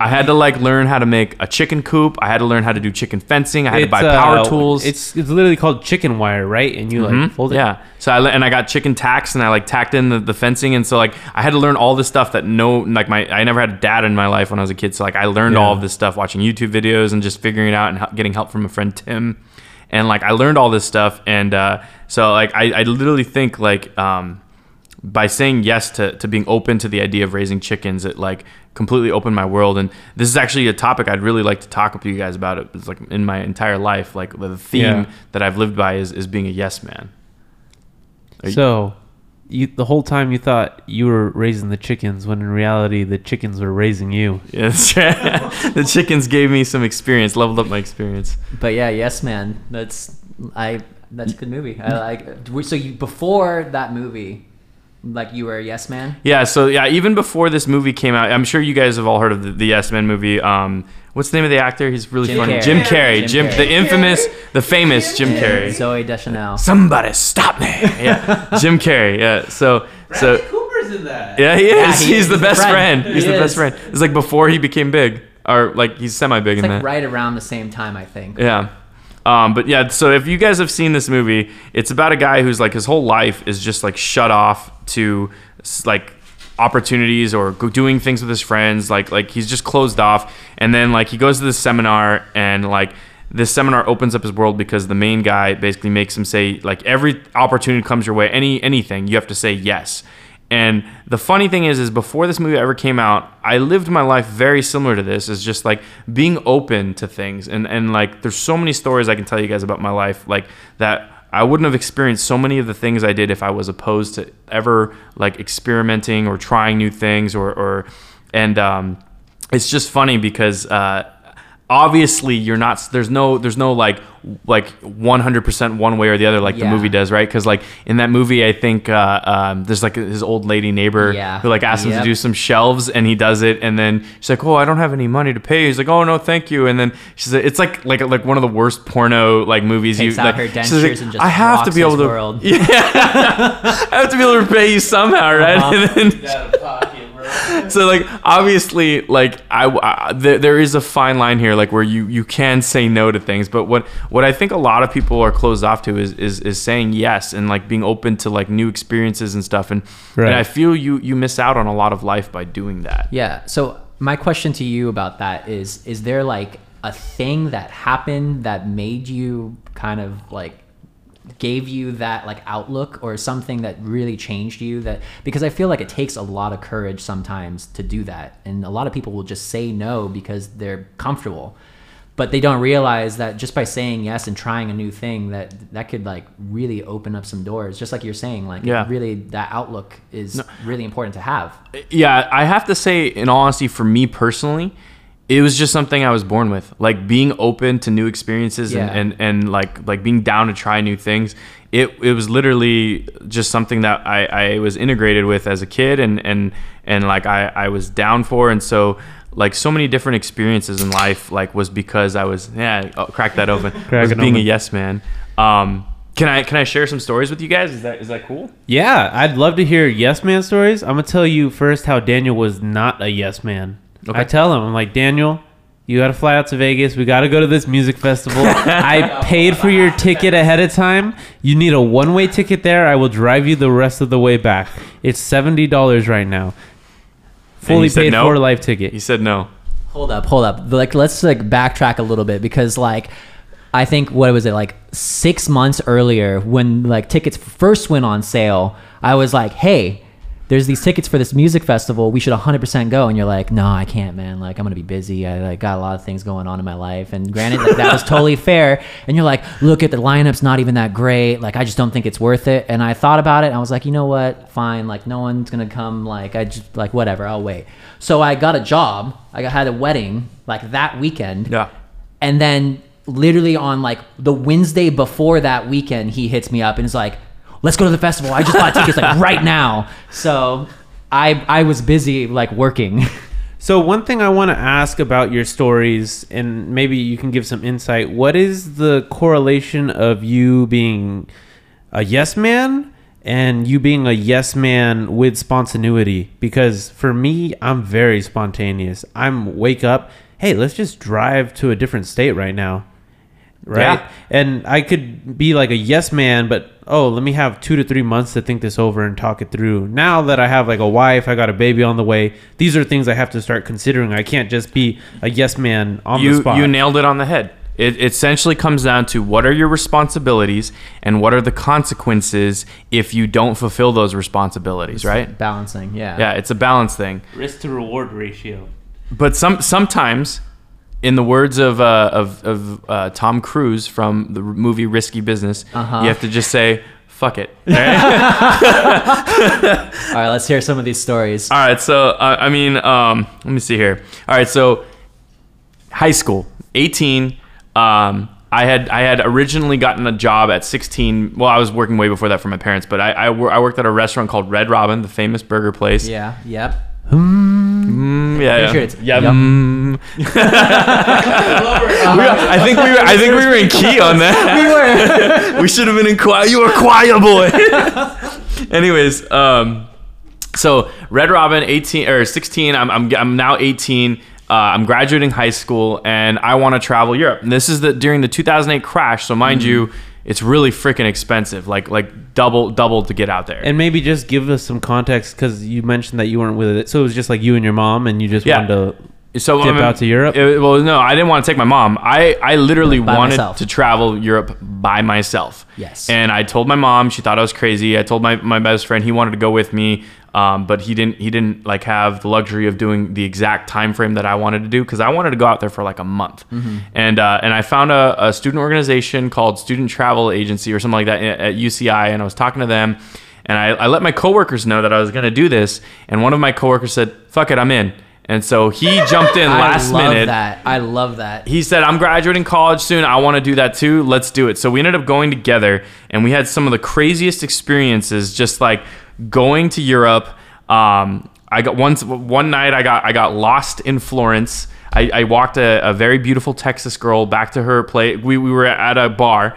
Speaker 3: I believe in.
Speaker 2: I had to like learn how to make a chicken coop. I had to learn how to do chicken fencing. I had to buy
Speaker 1: uh,
Speaker 2: power tools.
Speaker 1: It's it's literally called chicken wire, right? And you like
Speaker 2: Mhm.
Speaker 1: fold it.
Speaker 2: Yeah. So I and I got chicken tacks and I like tacked in the, the fencing and so like I had to learn all this stuff that no like my I never had a dad in my life when I was a kid so like I learned
Speaker 1: Yeah.
Speaker 2: all of this stuff watching YouTube videos and just figuring it out and getting help from a friend Tim and like I learned all this stuff and uh, so like I, I literally think like um, by saying yes to, to being open to the idea of raising chickens it like completely opened my world and this is actually a topic I'd really like to talk with you guys about it it's like in my entire life like the theme
Speaker 1: Yeah.
Speaker 2: that I've lived by is, is being a yes man Are
Speaker 1: So, you the whole time you thought you were raising the chickens, when in reality the chickens were raising you.
Speaker 2: Yeah, the chickens gave me some experience, leveled up my experience.
Speaker 3: But yeah, yes, man. That's I. That's a good movie. I like. So you before that movie, like you were a yes man.
Speaker 2: Yeah, so yeah, even before this movie came out, I'm sure you guys have all heard of the, the Yes Man movie. Um, what's the name of the actor? He's really
Speaker 3: Jim
Speaker 2: funny.
Speaker 3: Carrey.
Speaker 2: Jim Carrey.
Speaker 3: Jim
Speaker 2: Jim,
Speaker 3: Carrey.
Speaker 2: the infamous, the famous Jim Carrey.
Speaker 3: Zooey Deschanel.
Speaker 2: Somebody stop me! Yeah, Jim Carrey. Yeah, so so
Speaker 1: Cooper's in that.
Speaker 2: yeah, he is.
Speaker 3: Yeah, he-
Speaker 2: he's,
Speaker 3: he's
Speaker 2: the
Speaker 3: the
Speaker 2: best
Speaker 3: friend.
Speaker 2: friend. He's
Speaker 3: He
Speaker 2: the best friend. It's like before he became big, or like he's semi big
Speaker 3: It's
Speaker 2: in
Speaker 3: like
Speaker 2: that.
Speaker 3: right around the same time, I think.
Speaker 2: Yeah. Um, but yeah, so if you guys have seen this movie, it's about a guy who's like his whole life is just like shut off to like opportunities or doing things with his friends. Like like he's just closed off, and then like he goes to this seminar and like this seminar opens up his world because the main guy basically makes him say like every opportunity comes your way, any anything you have to say yes. And the funny thing is, is before this movie ever came out, I lived my life very similar to this. Is just like being open to things, and and like there's so many stories I can tell you guys about my life, like that I wouldn't have experienced so many of the things I did if I was opposed to ever like experimenting or trying new things or or and um, it's just funny because uh, obviously you're not there's no there's no like like 100% one way or the other like the movie does right? Because like in that movie i think uh, um, there's like his old lady neighbor
Speaker 3: Yeah.
Speaker 2: who like asks him to do some shelves and he does it and then she's like oh i don't have any money to pay. He's like oh no thank you. And then she's like, it's like like like one of the worst porno like movies
Speaker 3: Takes
Speaker 2: you
Speaker 3: out
Speaker 2: like,
Speaker 3: her
Speaker 2: she's
Speaker 3: dentures
Speaker 2: like,
Speaker 3: and just
Speaker 2: i have to
Speaker 3: rocks
Speaker 2: be able to
Speaker 3: world.
Speaker 2: yeah. I have to be able to repay you somehow right?
Speaker 3: Uh-huh.
Speaker 2: and then so like obviously like I, I there, there is a fine line here like where you you can say no to things but what what i think a lot of people are closed off to is is, is saying yes and like being open to like new experiences and stuff and,
Speaker 1: Right.
Speaker 2: and i feel you you miss out on a lot of life by doing that
Speaker 3: Yeah. So my question to you about that is: Is there like a thing that happened that made you kind of like gave you that like outlook or something that really changed you that because i feel like it takes a lot of courage sometimes to do that. And a lot of people will just say no because they're comfortable. But they don't realize that just by saying yes and trying a new thing that that could like really open up some doors. Just like you're saying like
Speaker 2: Yeah.
Speaker 3: really that outlook is really important to have.
Speaker 2: Yeah, I have to say, in all honesty, for me personally, it was just something I was born with. Like being open to new experiences
Speaker 3: Yeah.
Speaker 2: and, and, and like like being down to try new things. It, it was literally just something that I, I was integrated with as a kid and, and, and like I, I was down for and so like so many different experiences in life like was because I was yeah I'll crack that open
Speaker 1: Crack
Speaker 2: was being a yes man um can I can I share some stories with you guys is that is that cool
Speaker 1: Yeah, I'd love to hear yes man stories. I'm gonna tell you first how Daniel was not a yes man.
Speaker 2: Okay.
Speaker 1: I tell him, I'm like, Daniel, you gotta fly out to Vegas. We gotta go to this music festival. I paid for your ticket ahead of time. You need a one way ticket there. I will drive you the rest of the way back. It's seventy dollars right now. Fully paid
Speaker 2: no?
Speaker 1: for life ticket.
Speaker 2: he said no
Speaker 3: Hold up, hold up. Like, let's like backtrack a little bit because like, I think what was it like six months earlier when like tickets first went on sale. I was like, hey, there's these tickets for this music festival. We should 100% go. And you're like, no, I can't, man. Like, I'm gonna be busy. I like got a lot of things going on in my life. And granted, like, that was totally fair. And you're like, look at the lineup's not even that great. Like, I just don't think it's worth it. And I thought about it. I was like, you know what? Fine. Like, no one's gonna come. Like, I just like whatever. I'll wait. So I got a job. I had a wedding like that weekend.
Speaker 2: yeah
Speaker 3: And then literally on like the Wednesday before that weekend, he hits me up and is like, "Let's go to the festival. I just bought tickets like right now." So I I was busy like working.
Speaker 1: So one thing I want to ask about your stories, and maybe you can give some insight. What is the correlation of you being a yes man and you being a yes man with spontaneity? Because for me, I'm very spontaneous. I'm wake up, hey, let's just drive to a different state right now. Right.
Speaker 2: Yeah.
Speaker 1: And I could be like a yes man, but oh, let me have two to three months to think this over and talk it through. Now that I have like a wife, I got a baby on the way. These are things I have to start considering. I can't just be a yes man on the
Speaker 2: you
Speaker 1: spot.
Speaker 2: you nailed it on the head. It essentially comes down to what are your responsibilities and what are the consequences if you don't fulfill those responsibilities, right?
Speaker 3: Balancing, yeah.
Speaker 2: Yeah, it's a balance thing.
Speaker 1: Risk to reward ratio.
Speaker 2: But some sometimes, in the words of uh, of, of uh, Tom Cruise from the movie Risky Business,
Speaker 3: Uh-huh.
Speaker 2: you have to just say "fuck it." all right?
Speaker 3: All right, let's hear some of these stories.
Speaker 2: All right, so uh, I mean, um, let me see here. All right, so high school, 18. Um, I had I had originally gotten a job at 16. Well, I was working way before that for my parents, but I I, I worked at a restaurant called Red Robin, the famous burger place.
Speaker 3: Yeah. Yep.
Speaker 2: Mm, yeah, yeah.
Speaker 3: sure it's
Speaker 2: yeah.
Speaker 3: yum.
Speaker 2: mm. We were- I think we were I think we were in key on that.
Speaker 3: We were.
Speaker 2: we should have been in choir. You were choir boy. Anyways, um, so Red Robin, 18 or 16. I'm I'm, I'm now 18. Uh, I'm graduating high school and I want to travel Europe. And this is the during the 2008 crash. So mind you, it's really freaking expensive. Like like double double to get out there.
Speaker 1: And maybe just give us some context because you mentioned that you weren't with it. So it was just like you and your mom, and you just
Speaker 2: Yeah.
Speaker 1: wanted to
Speaker 2: So
Speaker 1: Dip out to Europe?
Speaker 2: it- well, no, I didn't want to take my mom. I, I literally
Speaker 3: By
Speaker 2: wanted
Speaker 3: myself.
Speaker 2: to travel Europe by myself.
Speaker 3: Yes.
Speaker 2: And I told my mom. She thought I was crazy. I told my, my best friend he wanted to go with me, um, but he didn't. He didn't like have the luxury of doing the exact time frame that I wanted to do because I wanted to go out there for like a month.
Speaker 3: Mm-hmm.
Speaker 2: And uh, and I found a, a student organization called Student Travel Agency or something like that at at UCI, and I was talking to them. And I, I let my coworkers know that I was going to do this, and one of my coworkers said, "Fuck it, I'm in." And so he jumped in last minute.
Speaker 3: I love
Speaker 2: minute
Speaker 3: that. I love that.
Speaker 2: he said, I'm graduating college soon. I want to do that too. Let's do it. So we ended up going together and we had some of the craziest experiences just like going to Europe. Um, I got once one night I got I got lost in Florence. I, I walked a, a very beautiful Texas girl back to her place. We, we were at a bar.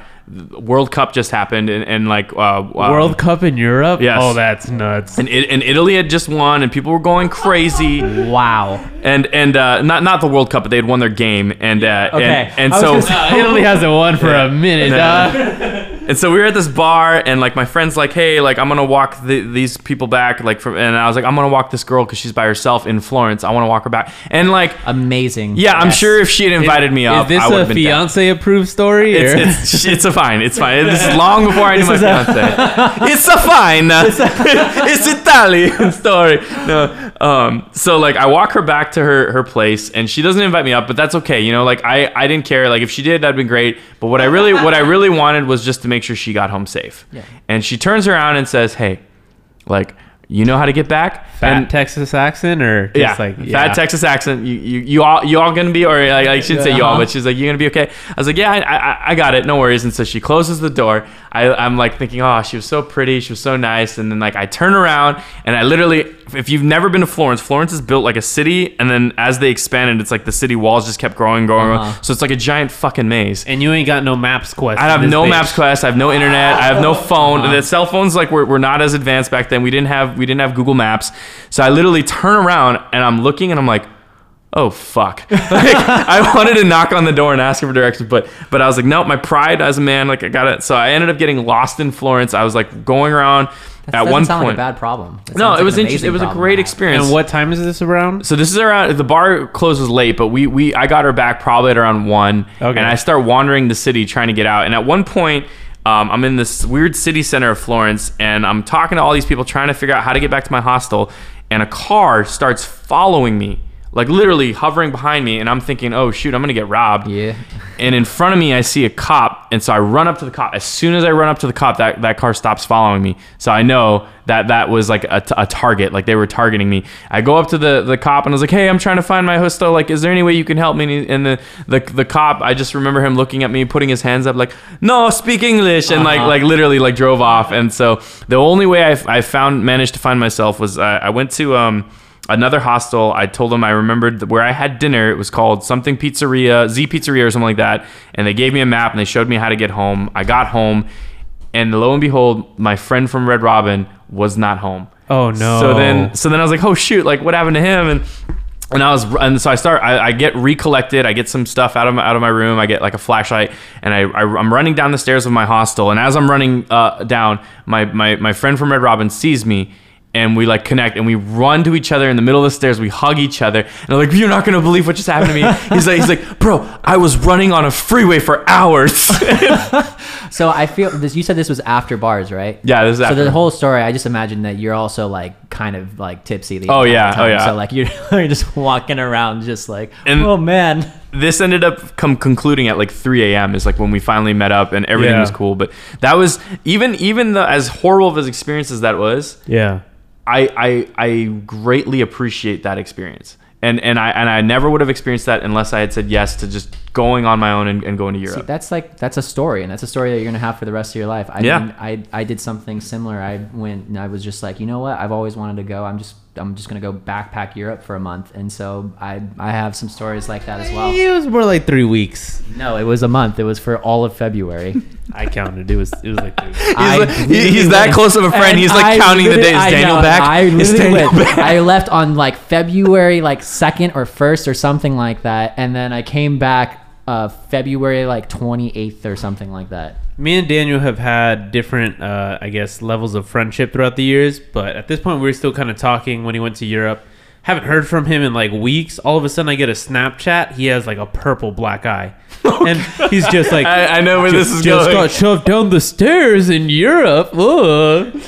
Speaker 2: World Cup just happened and, and like uh, uh,
Speaker 1: World Cup in Europe?
Speaker 2: Yes.
Speaker 1: Oh, that's nuts.
Speaker 2: and, it, and Italy had just won and people were going crazy
Speaker 3: Wow.
Speaker 2: and and uh, not not the World Cup but they had won their game and uh,
Speaker 3: Okay.
Speaker 2: and, and so
Speaker 3: say-
Speaker 1: Italy hasn't won for a minute.
Speaker 2: And so we were at this bar, and like my friend's like, "Hey, like I'm gonna walk the, these people back." Like from, and I was like, "I'm gonna walk this girl because she's by herself in Florence. I want to walk her back." And like,
Speaker 3: Amazing.
Speaker 2: yeah, I'm sure if she had invited me up,
Speaker 1: Is this
Speaker 2: I would
Speaker 1: a
Speaker 2: have been down.
Speaker 1: fiance approved story?
Speaker 2: It's, it's it's a fine. It's fine. This is long before I knew my
Speaker 3: is a-
Speaker 2: fiance. it's a fine. it's Italian story. No. Um. So like, I walk her back to her her place, and she doesn't invite me up, but that's okay. You know, like I I didn't care. Like if she did, that'd been great. But what I really what I really wanted was just to make sure she got home safe.
Speaker 3: Yeah.
Speaker 2: And she turns around and says, "Hey, like." You know how to get back?
Speaker 1: fat
Speaker 2: And-
Speaker 1: Texas accent or just
Speaker 2: yeah,
Speaker 1: like
Speaker 2: fat Texas accent. You, you, you all, you all gonna be, or like, I shouldn't say you all,
Speaker 3: Uh-huh.
Speaker 2: but she's like, you gonna be okay. I was like, yeah, I, I, I got it, no worries. And so she closes the door. I, I'm like thinking, oh, she was so pretty, she was so nice. And then like I turn around and I literally, if you've never been to Florence, Florence is built like a city, and then as they expanded, it's like the city walls just kept growing, growing. growing.
Speaker 3: Uh-huh.
Speaker 2: So it's like a giant fucking maze.
Speaker 1: And you ain't got no maps quest.
Speaker 2: I have no
Speaker 1: bitch.
Speaker 2: Maps Quest. I have no internet. I have no phone.
Speaker 3: Uh-huh.
Speaker 2: The cell phones like were, were not as advanced back then. We didn't have we didn't have Google Maps. So I literally turn around and I'm looking and I'm like, oh fuck. like, I wanted to knock on the door and ask her for directions, but but I was like, no, my pride as a man, like I got it. So I ended up getting lost in Florence. I was like going around
Speaker 3: That
Speaker 2: at one
Speaker 3: sound
Speaker 2: point.
Speaker 3: like a bad problem. That
Speaker 2: no, it was
Speaker 3: an
Speaker 2: interesting. It was a great experience.
Speaker 1: And what time is this around?
Speaker 2: So this is around the bar closes late, but we we I got her back probably at around one,
Speaker 1: Okay.
Speaker 2: and I start wandering the city trying to get out. And at one point, um, I'm in this weird city center of Florence, and I'm talking to all these people trying to figure out how to get back to my hostel, and a car starts following me. Like literally hovering behind me, and I'm thinking, "Oh shoot, I'm gonna get robbed."
Speaker 3: Yeah.
Speaker 2: And in front of me, I see a cop, and so I run up to the cop. As soon as I run up to the cop, that, that car stops following me. So I know that that was like a, t- a target, like they were targeting me. I go up to the, the cop and I was like, "Hey, I'm trying to find my hostel. Like, is there any way you can help me?" And, the, the the cop, I just remember him looking at me, putting his hands up, like, "No, speak English," and like
Speaker 3: Uh-huh.
Speaker 2: like literally like drove off. And so the only way I, I found managed to find myself was I, I went to um another hostel. I told them I remembered where I had dinner. It was called something pizzeria, Z Pizzeria or something like that. And they gave me a map and they showed me how to get home. I got home, and lo and behold, my friend from Red Robin was not home.
Speaker 1: Oh no.
Speaker 2: So then, so then I was like, oh shoot, like what happened to him? And and I was, and so I start, I, I get recollected. I get some stuff out of my, out of my room. I get like a flashlight, and I, I I'm running down the stairs of my hostel. And as I'm running uh, down, my my my friend from Red Robin sees me. And we like connect and we run to each other in the middle of the stairs. We hug each other and I'm like, "You're not gonna believe what just happened to me." He's like, "He's like, bro, I was running on a freeway for hours."
Speaker 3: So I feel this. You said this was after bars, right?
Speaker 2: yeah, this is After.
Speaker 3: So the whole story, I just imagine that you're also like kind of like tipsy. The
Speaker 2: Oh, yeah. Oh, yeah.
Speaker 3: So like you're, you're just walking around, just like,
Speaker 2: And-
Speaker 3: oh man.
Speaker 2: this ended up come concluding at like 3 a.m. is like when we finally met up and everything
Speaker 1: Yeah.
Speaker 2: was cool. But that was even even the as horrible of an experience as that was,
Speaker 1: yeah.
Speaker 2: I I, I greatly appreciate that experience. And and I and I never would have experienced that unless I had said yes to just going on my own and, and going to
Speaker 3: See,
Speaker 2: Europe.
Speaker 3: that's like that's a story, and that's a story that you're gonna have for the rest of your life. I
Speaker 2: Yeah.
Speaker 3: mean, I I did something similar. I went and I was just like, you know what? I've always wanted to go. I'm just I'm just gonna go backpack Europe for a month, and so I I have some stories like that as well.
Speaker 1: It was more like three weeks.
Speaker 3: No, it was a month. It was for all of February.
Speaker 1: I counted. It was it was like three weeks.
Speaker 2: He's, like- he's that close of a friend.
Speaker 3: and
Speaker 2: He's like
Speaker 3: I
Speaker 2: counting the days.
Speaker 3: I
Speaker 2: Daniel
Speaker 3: know,
Speaker 2: back.
Speaker 3: I literally went.
Speaker 2: back?
Speaker 3: I left on like February like second or first or something like that, and then I came back uh, February like twenty eighth or something like that.
Speaker 1: Me and Daniel have had different, uh, I guess, levels of friendship throughout the years, but at this point, we were still kind of talking when he went to Europe. haven't heard from him in like weeks. All of a sudden, I get a Snapchat. He has like a purple black eye, and he's just like,
Speaker 2: I, I know where this is
Speaker 1: just
Speaker 2: going.
Speaker 1: got shoved down the stairs in Europe. Ugh.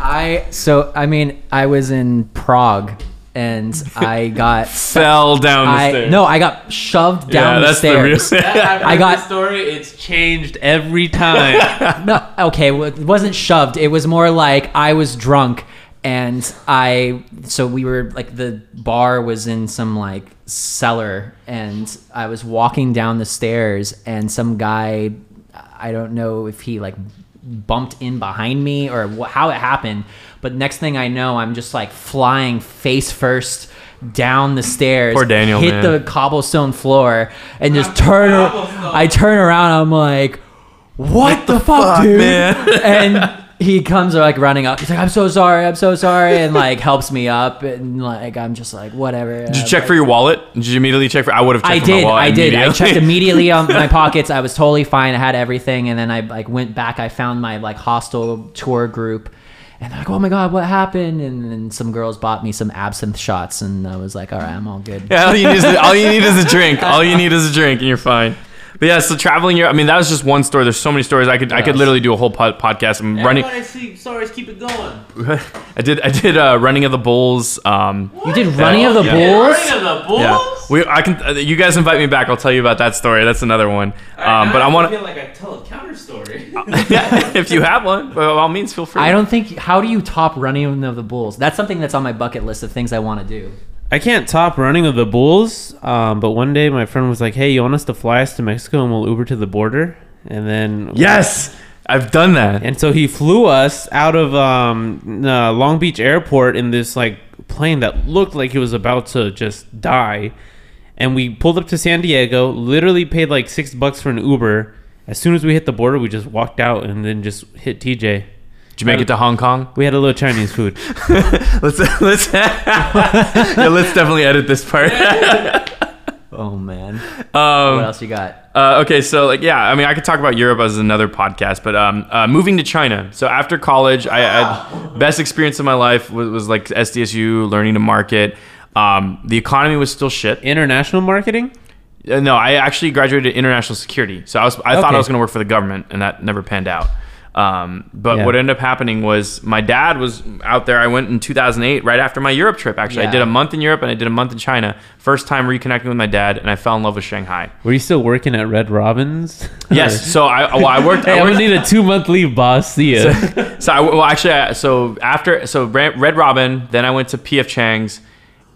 Speaker 3: I so I mean I was in Prague and I got
Speaker 2: Fell down the
Speaker 3: I
Speaker 2: stairs.
Speaker 3: no I got shoved down
Speaker 2: yeah,
Speaker 3: the
Speaker 2: that's
Speaker 3: stairs.
Speaker 2: the real.
Speaker 3: I got-
Speaker 1: the story. It's changed every time.
Speaker 3: no okay well, it wasn't shoved it was more like I was drunk and I so we were like the bar was in some like cellar and I was walking down the stairs and some guy I don't know if he like bumped in behind me or how it happened but next thing I know I'm just like flying face first down the stairs
Speaker 2: Poor Daniel,
Speaker 3: hit
Speaker 2: man.
Speaker 3: the cobblestone floor and just turn I turn around I'm like what, the, fuck,
Speaker 2: fuck,
Speaker 3: dude
Speaker 2: man?
Speaker 3: and he comes like running up. He's like, "I'm so sorry, I'm so sorry," and like helps me up, and like I'm just like, whatever.
Speaker 2: Did you uh, check for your wallet? Did you immediately check for? I would have checked
Speaker 3: I
Speaker 2: for
Speaker 3: did,
Speaker 2: my wallet.
Speaker 3: I did. I checked immediately on my pockets. I was totally fine. I had everything, and then I like went back. I found my like hostel tour group. And they're like, oh my god, what happened? And then some girls bought me some absinthe shots, and I was like, all right, I'm all good.
Speaker 2: Yeah, all you need is a, all you need is a drink. All you need is a drink, and you're fine. But yeah, so traveling Europe. I mean, that was just one story. There's so many stories. I could I could literally do a whole pod, podcast. I'm running.
Speaker 1: I see stories. Keep it going.
Speaker 2: I did I did uh, running of the bulls. Um,
Speaker 3: You did running of the
Speaker 2: Yeah.
Speaker 3: bulls.
Speaker 1: of the bulls.
Speaker 2: yeah, we I can. Uh, you guys invite me back. I'll tell you about that story. That's another one. Um, but I want to.
Speaker 1: feel like I tell a counter story.
Speaker 2: if you have one, by all means, feel free.
Speaker 3: I don't think. How do you top running of the bulls? That's something that's on my bucket list of things I want to do.
Speaker 1: I can't top running of the bulls. Um, but one day my friend was like, "Hey, you want us to fly us to Mexico and we'll Uber to the border?" And then
Speaker 2: Yes, I've done that.
Speaker 1: And so he flew us out of um, uh, Long Beach Airport in this like plane that looked like it was about to just die. And we pulled up to San Diego, literally paid like six bucks for an Uber. As soon as we hit the border, we just walked out and then just hit TJ.
Speaker 2: Did you make it to Hong Kong?
Speaker 1: We had a little Chinese food.
Speaker 2: Let's let's yeah, let's definitely edit this part.
Speaker 3: Oh man.
Speaker 2: Um,
Speaker 3: what else you got?
Speaker 2: Uh, okay, so like yeah, I mean I could talk about Europe as another podcast, but um, uh, moving to China. So after college, I had best experience of my life was, was like SDSU, learning to market. Um, the economy was still shit.
Speaker 1: International marketing?
Speaker 2: Uh, no, I actually graduated international security, so I was I thought I was going to work for the government, and that never panned out. Um, but
Speaker 1: Yeah.
Speaker 2: what ended up happening was my dad was out there. I went in 2008, right after my Europe trip. Actually, I did a month in Europe and I did a month in China. First time reconnecting with my dad, and I fell in love with Shanghai.
Speaker 1: Were you still working at Red Robins?
Speaker 2: Yes, so I well, I worked.
Speaker 1: hey,
Speaker 2: I worked
Speaker 1: need a two month leave, boss. See ya.
Speaker 2: so I, well, actually, I, so after so Red Robin, then I went to PF Chang's,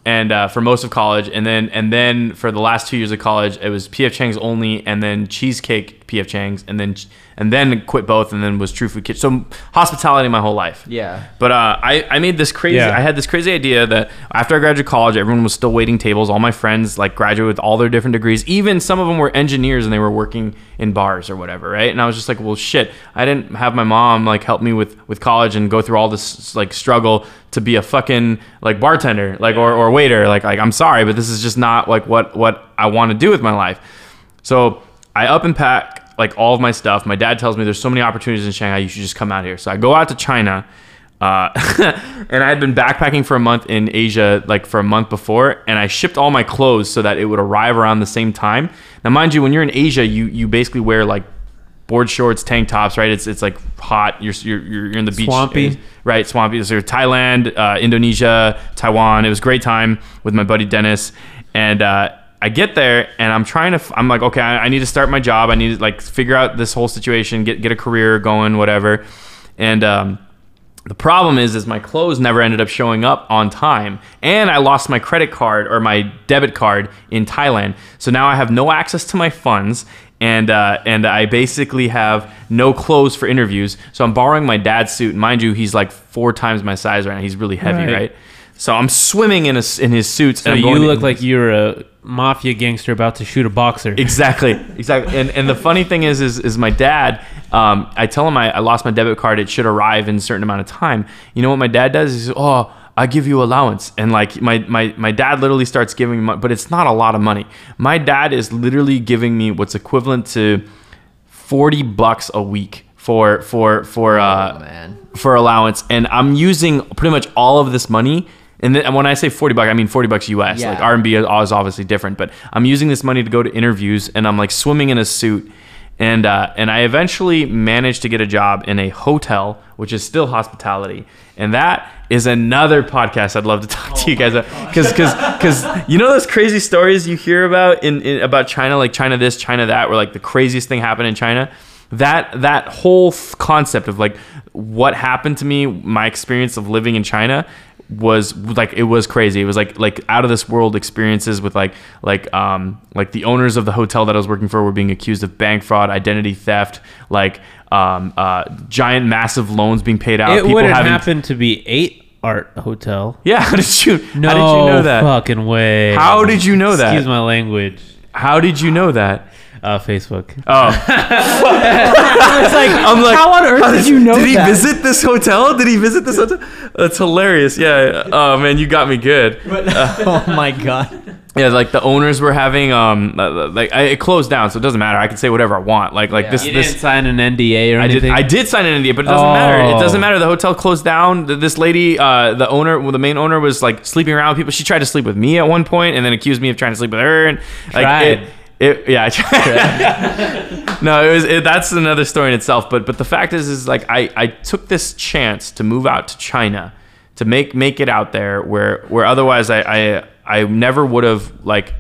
Speaker 2: and uh, for most of college, and then and then for the last two years of college, it was PF Chang's only, and then Cheesecake PF Chang's, and then and then quit both, and then was True Food Kitchen. So hospitality my whole life.
Speaker 3: Yeah.
Speaker 2: But uh, I, I made this crazy.
Speaker 1: Yeah.
Speaker 2: I had this crazy idea that after I graduated college, everyone was still waiting tables. All my friends like graduated with all their different degrees. Even some of them were engineers and they were working in bars or whatever, right? And I was just like, well, shit. I didn't have my mom like help me with with college and go through all this like struggle to be a fucking like bartender, like or, or waiter. Like like I'm sorry, but this is just not like what what I want to do with my life. So I up and pack like all of my stuff. My dad tells me there's so many opportunities in Shanghai. You should just come out here. So I go out to China, uh, and I had been backpacking for a month in Asia, like for a month before, and I shipped all my clothes so that it would arrive around the same time. Now, mind you, when you're in Asia, you you basically wear like board shorts, tank tops, right? It's it's like hot. You're you're, you're in the beach,
Speaker 1: Swampy.
Speaker 2: right? Swampy. So Thailand, uh, Indonesia, Taiwan. It was a great time with my buddy Dennis, and uh, I get there and I'm trying to. I'm like, okay, I, I need to start my job. I need to like figure out this whole situation, get get a career going, whatever, and. Um, the problem is, is my clothes never ended up showing up on time, and I lost my credit card or my debit card in Thailand. So now I have no access to my funds, and uh, and I basically have no clothes for interviews. So I'm borrowing my dad's suit, and mind you, he's like four times my size right now. He's really heavy,
Speaker 1: Right.
Speaker 2: right? So I'm swimming in a in his suits.
Speaker 1: So
Speaker 2: and
Speaker 1: you look like you're a mafia gangster about to shoot a boxer.
Speaker 2: Exactly, exactly. And and the funny thing is, is, is my dad. Um, I tell him I, I lost my debit card. It should arrive in a certain amount of time. You know what my dad does? He says, "Oh, I give you allowance." And like my my my dad literally starts giving me, money, but it's not a lot of money. My dad is literally giving me what's equivalent to forty bucks a week for for for uh,
Speaker 3: Oh man.
Speaker 2: for allowance and I'm using pretty much all of this money And, then, and when I say 40 bucks, I mean 40 bucks US.
Speaker 3: Yeah.
Speaker 2: Like RMB is is obviously different, but I'm using this money to go to interviews and I'm like swimming in a suit. And uh, and I eventually managed to get a job in a hotel, which is still hospitality. And that is another podcast I'd love to talk to you guys about. Because because because you know those crazy stories you hear about in, in about China, like China this, China that, where like the craziest thing happened in China. That that whole f- concept of like what happened to me, my experience of living in China was like it was crazy. It was like like out of this world experiences with like like um like the owners of the hotel that I was working for were being accused of bank fraud, identity theft, like um uh giant massive loans being paid out.
Speaker 1: it wouldn't happen to be eight art hotel.
Speaker 2: Yeah, how did you
Speaker 1: No
Speaker 2: how did you know that?
Speaker 1: fucking way.
Speaker 2: How did you know that?
Speaker 1: Excuse my language.
Speaker 2: How did you know that?
Speaker 1: Uh, Facebook.
Speaker 2: Oh,
Speaker 3: It's like,
Speaker 2: I'm like,
Speaker 3: how on earth did you know
Speaker 2: Did he
Speaker 3: that?
Speaker 2: visit this hotel? Did he visit this hotel? That's hilarious. Yeah. Oh man, you got me good.
Speaker 3: oh my god.
Speaker 2: Yeah, like the owners were having um uh, like I, it closed down, so it doesn't matter. I can say whatever I want. Like like
Speaker 3: Yeah.
Speaker 2: this
Speaker 1: You
Speaker 2: this
Speaker 1: didn't sign an NDA or
Speaker 2: I did.
Speaker 1: anything.
Speaker 2: I did sign an NDA, but it doesn't matter. It
Speaker 1: Oh.
Speaker 2: doesn't matter. The hotel closed down. This lady, uh, the owner, well, the main owner, was like sleeping around with people. She tried to sleep with me at one point, and then accused me of trying to sleep with her. And like
Speaker 1: Tried.
Speaker 2: it, it, yeah, I tried. no, it was. It, that's another story in itself. But but the fact is, is like I I took this chance to move out to China, to make make it out there where where otherwise I I, I never would have like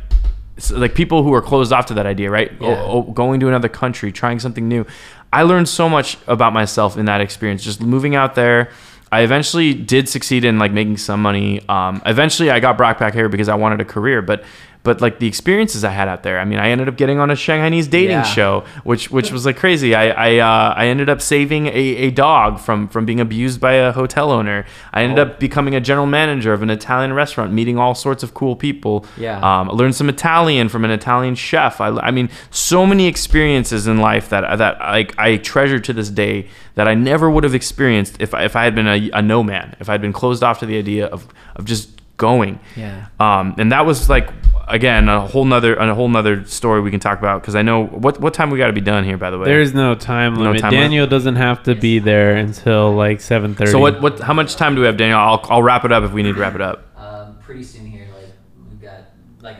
Speaker 2: s- like people who are closed off to that idea, right?
Speaker 3: Yeah.
Speaker 2: O- o- going to another country, trying something new. I learned so much about myself in that experience. Just moving out there, I eventually did succeed in like making some money. Um, eventually, I got brought back here because I wanted a career, but but like the experiences I had out there. I mean, I ended up getting on a Shanghainese dating
Speaker 3: Yeah.
Speaker 2: show, which which was like crazy. I I, uh, I ended up saving a, a dog from from being abused by a hotel owner. I ended up becoming a general manager of an Italian restaurant, meeting all sorts of cool people.
Speaker 3: Yeah.
Speaker 2: Um, I learned some Italian from an Italian chef. I, I mean, so many experiences in life that that I, I treasure to this day that I never would have experienced if I, if I had been a, a no man, if I'd been closed off to the idea of of just going.
Speaker 3: Yeah.
Speaker 2: Um, and that was like again a whole nother a whole nother story we can talk about because I know what what time we got to be done here by the way.
Speaker 1: There's no time
Speaker 2: No
Speaker 1: limit.
Speaker 2: time limit?
Speaker 1: Daniel doesn't have to be there until like 7:30.
Speaker 2: so what what how much time do we have, Daniel? I'll I'll wrap it up if we need to wrap it up.
Speaker 3: Um, pretty soon here, like we've got like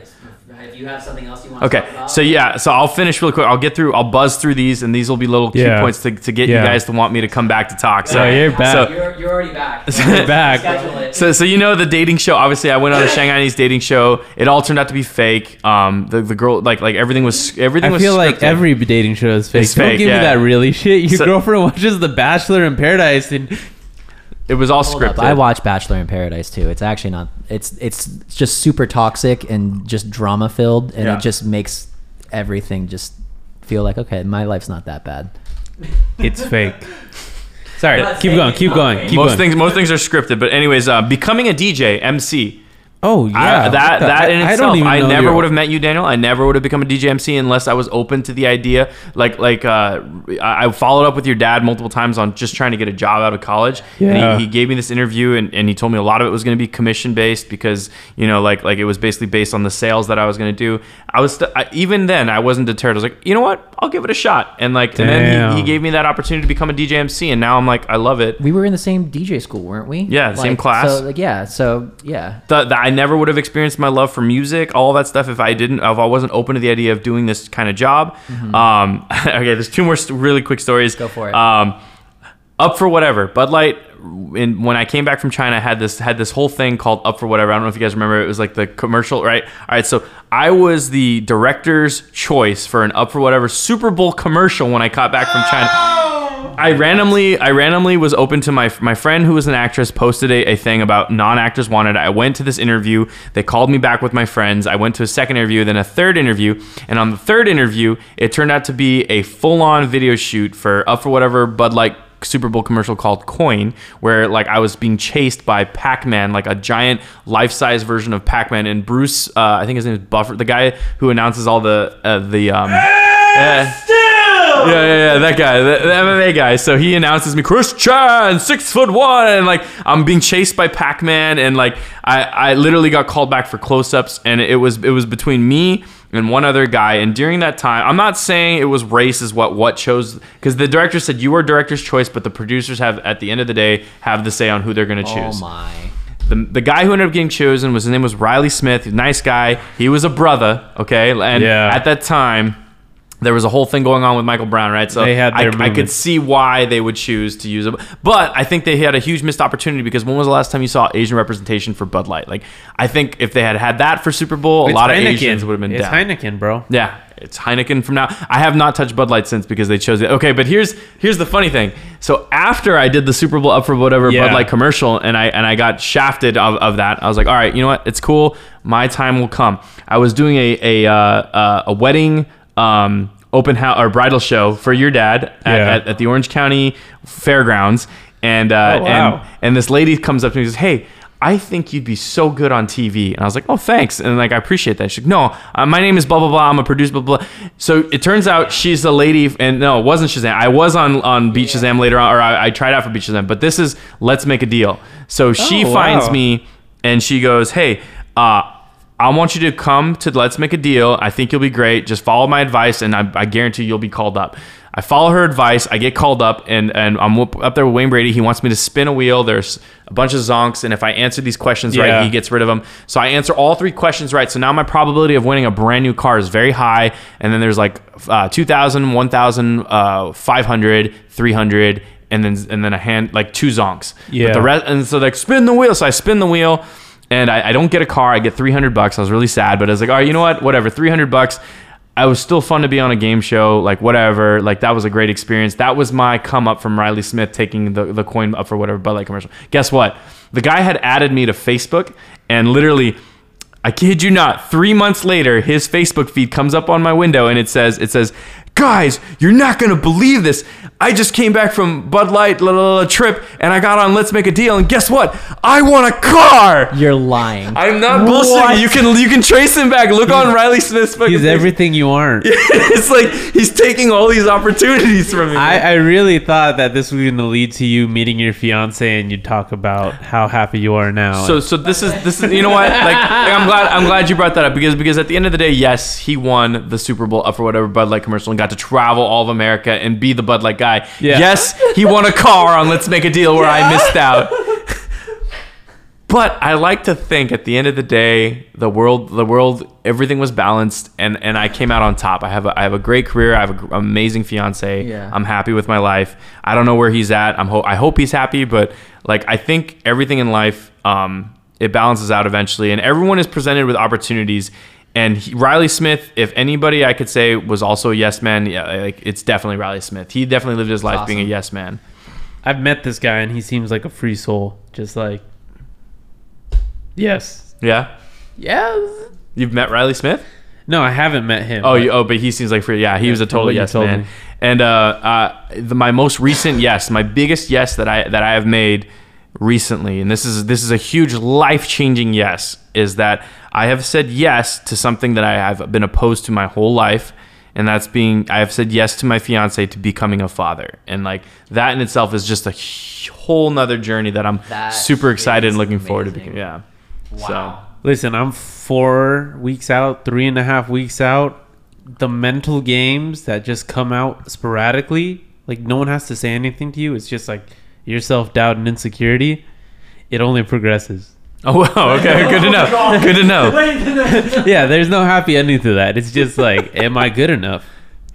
Speaker 3: if you have something else you want.
Speaker 2: Okay, so yeah, so I'll finish real quick. I'll get through. I'll buzz through these, and these will be little key
Speaker 1: Yeah.
Speaker 2: points to, to get
Speaker 1: Yeah.
Speaker 2: you guys to want me to come back to talk. So
Speaker 1: Oh, you're back.
Speaker 2: So,
Speaker 3: you're, you're already back.
Speaker 1: You're back.
Speaker 3: Schedule it.
Speaker 2: so, so you know the dating show. Obviously, I went on a Shanghainese dating show. It all turned out to be fake. Um, the, the girl, like like everything was everything
Speaker 1: I
Speaker 2: was.
Speaker 1: feel like
Speaker 2: scripted.
Speaker 1: every dating show is fake.
Speaker 2: It's
Speaker 1: Don't
Speaker 2: fake,
Speaker 1: give
Speaker 2: yeah.
Speaker 1: me that really shit. Your
Speaker 2: So-
Speaker 1: girlfriend watches The Bachelor in Paradise, and
Speaker 2: it was all
Speaker 3: Hold
Speaker 2: scripted.
Speaker 3: up. I watch Bachelor in Paradise too. It's actually not. It's it's just super toxic and just drama filled, and
Speaker 2: Yeah.
Speaker 3: it just makes everything just feel like okay, my life's not that bad.
Speaker 1: it's fake. Sorry, keep going, keep going,
Speaker 3: fake.
Speaker 1: keep
Speaker 2: most
Speaker 1: going.
Speaker 2: things most things are scripted. But anyways, uh, becoming a DJ, MC.
Speaker 1: Oh yeah,
Speaker 2: I, that
Speaker 1: the-
Speaker 2: that in
Speaker 1: I- I
Speaker 2: itself,
Speaker 1: don't even
Speaker 2: I, never would have met you, Daniel. I never would have become a DJ MC unless I was open to the idea. Like like uh, I I followed up with your dad multiple times on just trying to get a job out of college.
Speaker 1: Yeah.
Speaker 2: And he, he gave me this interview and, and he told me a lot of it was going to be commission based because you know like like it was basically based on the sales that I was going to do. I was st- I, even then I wasn't deterred. I was like, you know what, I'll give it a shot. And like and then he, he gave me that opportunity to become a DJ MC, and now I'm like, I love it.
Speaker 3: We were in the same DJ school, weren't we?
Speaker 2: Yeah, the same class.
Speaker 3: So like yeah, so yeah.
Speaker 2: the, the, I never would have experienced my love for music, all that stuff, if I didn't, if I wasn't open to the idea of doing this kind of job. Um, okay, there's two more st- really quick stories.
Speaker 3: Go for it.
Speaker 2: Um, up for whatever. Bud Light. In, when I came back from China, had this had this whole thing called Up for Whatever. I don't know if you guys remember. It was like the commercial, right? All right, so I was the director's choice for an Up for Whatever Super Bowl commercial when I got back from China. I randomly, I randomly was open to my my friend who was an actress posted a, a thing about non-actors wanted. I went to this interview. They called me back with my friends. I went to a second interview, then a third interview, and on the third interview, it turned out to be a full-on video shoot for Up for Whatever Bud Light Super Bowl commercial called Coin, where like I was being chased by Pac-Man, like a giant life-size version of Pac-Man, and Bruce, uh, I think his name is Buffer, the guy who announces all the uh, the um. yeah. Yeah, yeah, yeah, that guy, the, the MMA guy. So he announces me, Chris Christian, six foot one, and like I'm being chased by Pac-Man, and like I, I literally got called back for close-ups, and it was it was between me and one other guy. And during that time, I'm not saying it was race is what what chose because the director said you are director's choice, but the producers have at the end of the day have the say on who they're gonna choose.
Speaker 3: Oh
Speaker 2: choose.
Speaker 3: my.
Speaker 2: The, the guy who ended up getting chosen was his name was Riley Smith. Nice guy. He was a brother, okay? And
Speaker 1: Yeah.
Speaker 2: at that time, there was a whole thing going on with Michael Brown, right? So
Speaker 1: They had
Speaker 2: I, I could see why they would choose to use it. But I think they had a huge missed opportunity because when was the last time you saw Asian representation for Bud Light? Like, I think if they had had that for Super Bowl, a
Speaker 1: It's
Speaker 2: lot of
Speaker 1: Heineken.
Speaker 2: Asians would have been dead.
Speaker 1: It's
Speaker 2: down.
Speaker 1: Heineken, bro.
Speaker 2: Yeah, it's Heineken from now. I have not touched Bud Light since because they chose it. Okay, but here's here's the funny thing. So after I did the Super Bowl up for whatever
Speaker 1: Yeah.
Speaker 2: Bud Light commercial, and I and I got shafted of, of that, I was like, all right, you know what? It's cool. My time will come. I was doing a a uh, uh, a wedding. Um, open house or bridal show for your dad at,
Speaker 1: Yeah.
Speaker 2: at, at the Orange County Fairgrounds, and uh,
Speaker 1: Oh, wow.
Speaker 2: and and this lady comes up to me and says, "Hey, I think you'd be so good on TV." And I was like, "Oh, thanks." And like, I appreciate that. She's like, "No, uh, my name is blah blah blah. I'm a producer blah blah." blah." So it turns out she's the lady, and no, it wasn't Shazam. I was on on Beat Shazam later on, or I, I tried out for Beat Shazam. But this is Let's Make a Deal. So she
Speaker 1: Oh,
Speaker 2: finds
Speaker 1: wow.
Speaker 2: me, and she goes, "Hey." uh I want you to come to Let's Make a Deal. I think you'll be great. Just follow my advice, and I, I guarantee you'll be called up. I follow her advice. I get called up, and, and I'm up there with Wayne Brady. He wants me to spin a wheel. There's a bunch of zonks, and if I answer these questions
Speaker 1: Yeah.
Speaker 2: right, he gets rid of them. So I answer all three questions right. So now my probability of winning a brand new car is very high. And then there's like uh, 2,000, 1,000, uh, 500, 300, and then and then a hand like two zonks.
Speaker 1: Yeah.
Speaker 2: But the rest, and so like spin the wheel. So I spin the wheel and I, I don't get a car. I get 300 bucks. I was really sad, but I was like, all right, you know what? Whatever, 300 bucks. I was still fun to be on a game show, like whatever. Like that was a great experience. That was my come up from Riley Smith taking the, the coin up for whatever Bud Light commercial. Guess what? The guy had added me to Facebook, and literally, I kid you not, three months later, his Facebook feed comes up on my window, and it says, it says, guys, you're not gonna believe this. I just came back from Bud Light la, la, la, trip, and I got on Let's Make a Deal, and guess what? I want a car.
Speaker 3: You're lying.
Speaker 2: I'm not bullshitting. You can you can trace him back. Look on Riley Smith's fucking
Speaker 1: He's everything you aren't.
Speaker 2: it's like he's taking all these opportunities from me.
Speaker 1: I, I really thought that this was going to lead to you meeting your fiance and you'd talk about how happy you are now.
Speaker 2: so so this is this is you know what like, like, I'm glad I'm glad you brought that up because because at the end of the day yes he won the Super Bowl up for whatever Bud Light commercial and got to travel all of America and be the Bud Light guy
Speaker 1: Yeah.
Speaker 2: yes he won a car on Let's Make a Deal where I missed out but I like to think at the end of the day the world the world everything was balanced and and I came out on top I have a, I have a great career I have an amazing fiance
Speaker 3: Yeah.
Speaker 2: I'm happy with my life. I don't know where he's at. I'm ho- I hope he's happy, but like I think everything in life um it balances out eventually and everyone is presented with opportunities and he, Riley Smith, if anybody I could say was also a yes man, yeah, like it's definitely Riley Smith. He definitely lived his life being a yes man.
Speaker 1: I've met this guy and he seems like a free soul. Just like, yes.
Speaker 2: Yeah.
Speaker 1: Yes.
Speaker 2: You've met Riley Smith?
Speaker 1: No, I haven't met him.
Speaker 2: Oh,
Speaker 1: but-
Speaker 2: you, oh, but he seems like free. Yeah, he was a total yes man.
Speaker 1: me.
Speaker 2: And uh, uh, the, my most recent yes, my biggest yes that I that I have made recently, and this is this is a huge life changing yes, is that I have said yes to something that I have been opposed to my whole life, and that's being I have said yes to my fiance to becoming a father, and like that in itself is just a whole nother journey that I'm
Speaker 3: That
Speaker 2: super excited and looking forward to. Becoming, yeah.
Speaker 3: Wow.
Speaker 1: Listen, I'm four weeks out, three and a half weeks out. The mental games that just come out sporadically, like no one has to say anything to you. It's just like your self doubt and insecurity. It only progresses.
Speaker 2: Oh wow. Okay. Good to know. Good to know.
Speaker 1: yeah, there's no happy ending to that. It's just like, am I good enough?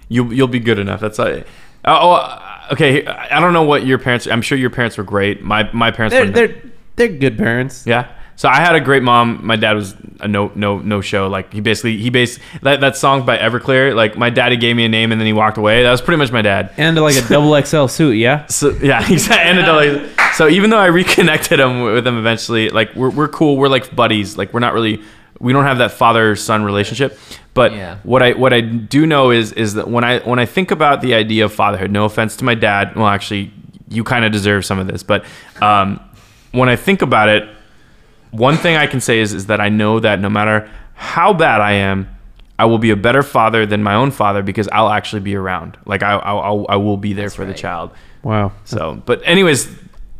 Speaker 2: You you'll be good enough. That's uh, oh uh, okay. I don't know what your parents. I'm sure your parents were great. My my parents
Speaker 1: They're
Speaker 2: were
Speaker 1: they're they're good parents.
Speaker 2: yeah. So I had a great mom. My dad was a no no no show. Like he basically he based that that song by Everclear. Like my daddy gave me a name and then he walked away. That was pretty much my dad.
Speaker 1: And like a double XL suit, yeah.
Speaker 2: So yeah, exactly. And a double- so even though I reconnected him with him eventually, like we're we're cool. We're like buddies. Like we're not really we don't have that father son relationship. But
Speaker 3: Yeah.
Speaker 2: what I what I do know is is that when I when I think about the idea of fatherhood, no offense to my dad. Well, actually, you kind of deserve some of this, but um, when I think about it, one thing I can say is is that I know that no matter how bad I am, I will be a better father than my own father because I'll actually be around. Like I I, I'll- I will be there for the child.
Speaker 1: Wow.
Speaker 2: So, but anyways,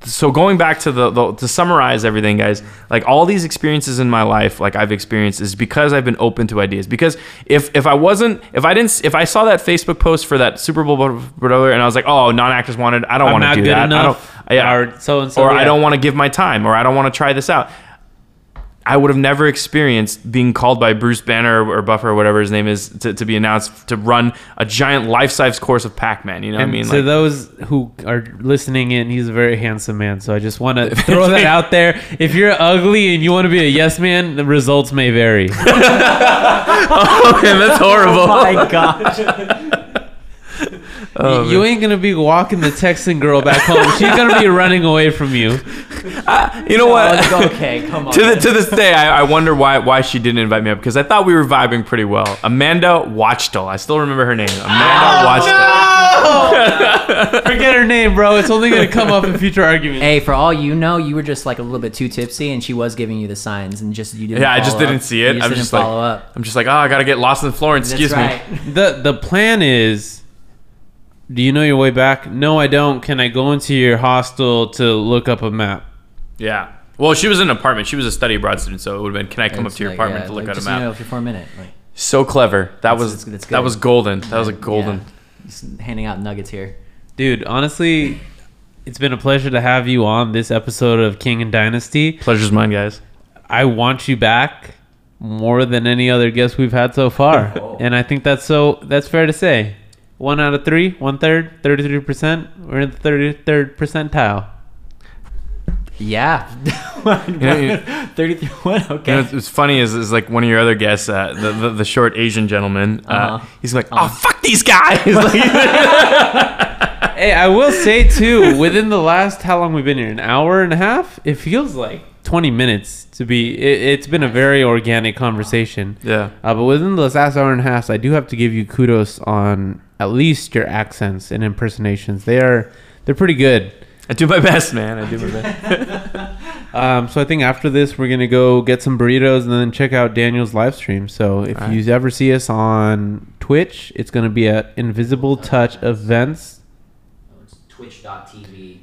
Speaker 2: so going back to the, the to summarize everything, guys, like all these experiences in my life, like I've experienced, is because I've been open to ideas. Because if if I wasn't, if I didn't, if I saw that Facebook post for that Super Bowl brother, and I was like, oh, non actors wanted, I don't want to do
Speaker 1: good
Speaker 2: that.
Speaker 1: enough.
Speaker 2: I don't, yeah,
Speaker 1: Or so and so.
Speaker 2: or I don't want to give my time, or I don't want to try this out. I would have never experienced being called by Bruce Banner or, or Buffer or whatever his name is to, to be announced to run a giant life-size course of Pac-Man. You know what I mean?
Speaker 1: to
Speaker 2: Like,
Speaker 1: those who are listening in, he's a very handsome man. So I just want to throw that out there. If you're ugly and you want to be a yes man, the results may vary.
Speaker 2: oh man, that's horrible.
Speaker 3: Oh my gosh.
Speaker 2: Oh,
Speaker 1: you ain't gonna be walking the Texan girl back home. She's gonna be running away from you.
Speaker 2: Uh, you know what?
Speaker 3: Oh, okay, come on.
Speaker 2: to, the, to this day, I, I wonder why why she didn't invite me up because I thought we were vibing pretty well. Amanda Watchtel, I still remember her name. Amanda oh, Watchtel.
Speaker 1: Forget her name, bro. It's only gonna come up in future arguments.
Speaker 3: Hey, for all you know, you were just like a little bit too tipsy, and she was giving you the signs, and just you didn't.
Speaker 2: Yeah, I just
Speaker 3: follow
Speaker 2: didn't
Speaker 3: up.
Speaker 2: see it.
Speaker 3: You just
Speaker 2: I'm
Speaker 3: didn't
Speaker 2: just like-
Speaker 3: follow up.
Speaker 2: I'm just like, oh, I gotta get lost in Florence.
Speaker 3: That's
Speaker 2: Excuse
Speaker 3: right.
Speaker 2: me.
Speaker 1: The the plan is. Do you know your way back? No, I don't. Can I go into your hostel to look up a map?
Speaker 2: Yeah. Well, she was in an apartment. She was a study abroad student, so it would have been, can I come up to your
Speaker 3: like,
Speaker 2: apartment
Speaker 3: yeah,
Speaker 2: to look
Speaker 3: like,
Speaker 2: at a
Speaker 3: just,
Speaker 2: map?
Speaker 3: You know, if you're for a minute, like
Speaker 2: so clever. That
Speaker 3: That's-
Speaker 2: was
Speaker 3: that's- that's
Speaker 2: that was golden. That was a golden.
Speaker 3: Yeah. Just handing out nuggets here.
Speaker 1: Dude, honestly, it's been a pleasure to have you on this episode of King and Dynasty.
Speaker 2: Pleasure's mine, guys.
Speaker 1: I want you back more than any other guest we've had so far. And I think that's so that's fair to say. One out of three, one third, thirty-three percent. We're in the thirty-third percentile.
Speaker 3: Yeah.
Speaker 2: know, you-
Speaker 3: 33 what? Okay.
Speaker 2: You know, what's funny is, is like one of your other guests, uh, the, the the short Asian gentleman. Uh,
Speaker 3: Uh-huh.
Speaker 2: He's like, oh
Speaker 3: Uh-huh.
Speaker 2: fuck these guys.
Speaker 1: Hey, I will say too, within the last how long we've been here, an hour and a half. It feels like twenty minutes to be. It, it's been a very organic conversation.
Speaker 2: yeah.
Speaker 1: Uh, but within the last hour and a half, I do have to give you kudos on at least your accents and impersonations. They are they're pretty good.
Speaker 2: I do my best, man. I do my best.
Speaker 1: Um, so I think after this, we're gonna go get some burritos and then check out Daniel's live stream. So if
Speaker 2: All right.
Speaker 1: you ever see us on Twitch, it's gonna be at Invisible Touch Events.
Speaker 3: Twitch.tv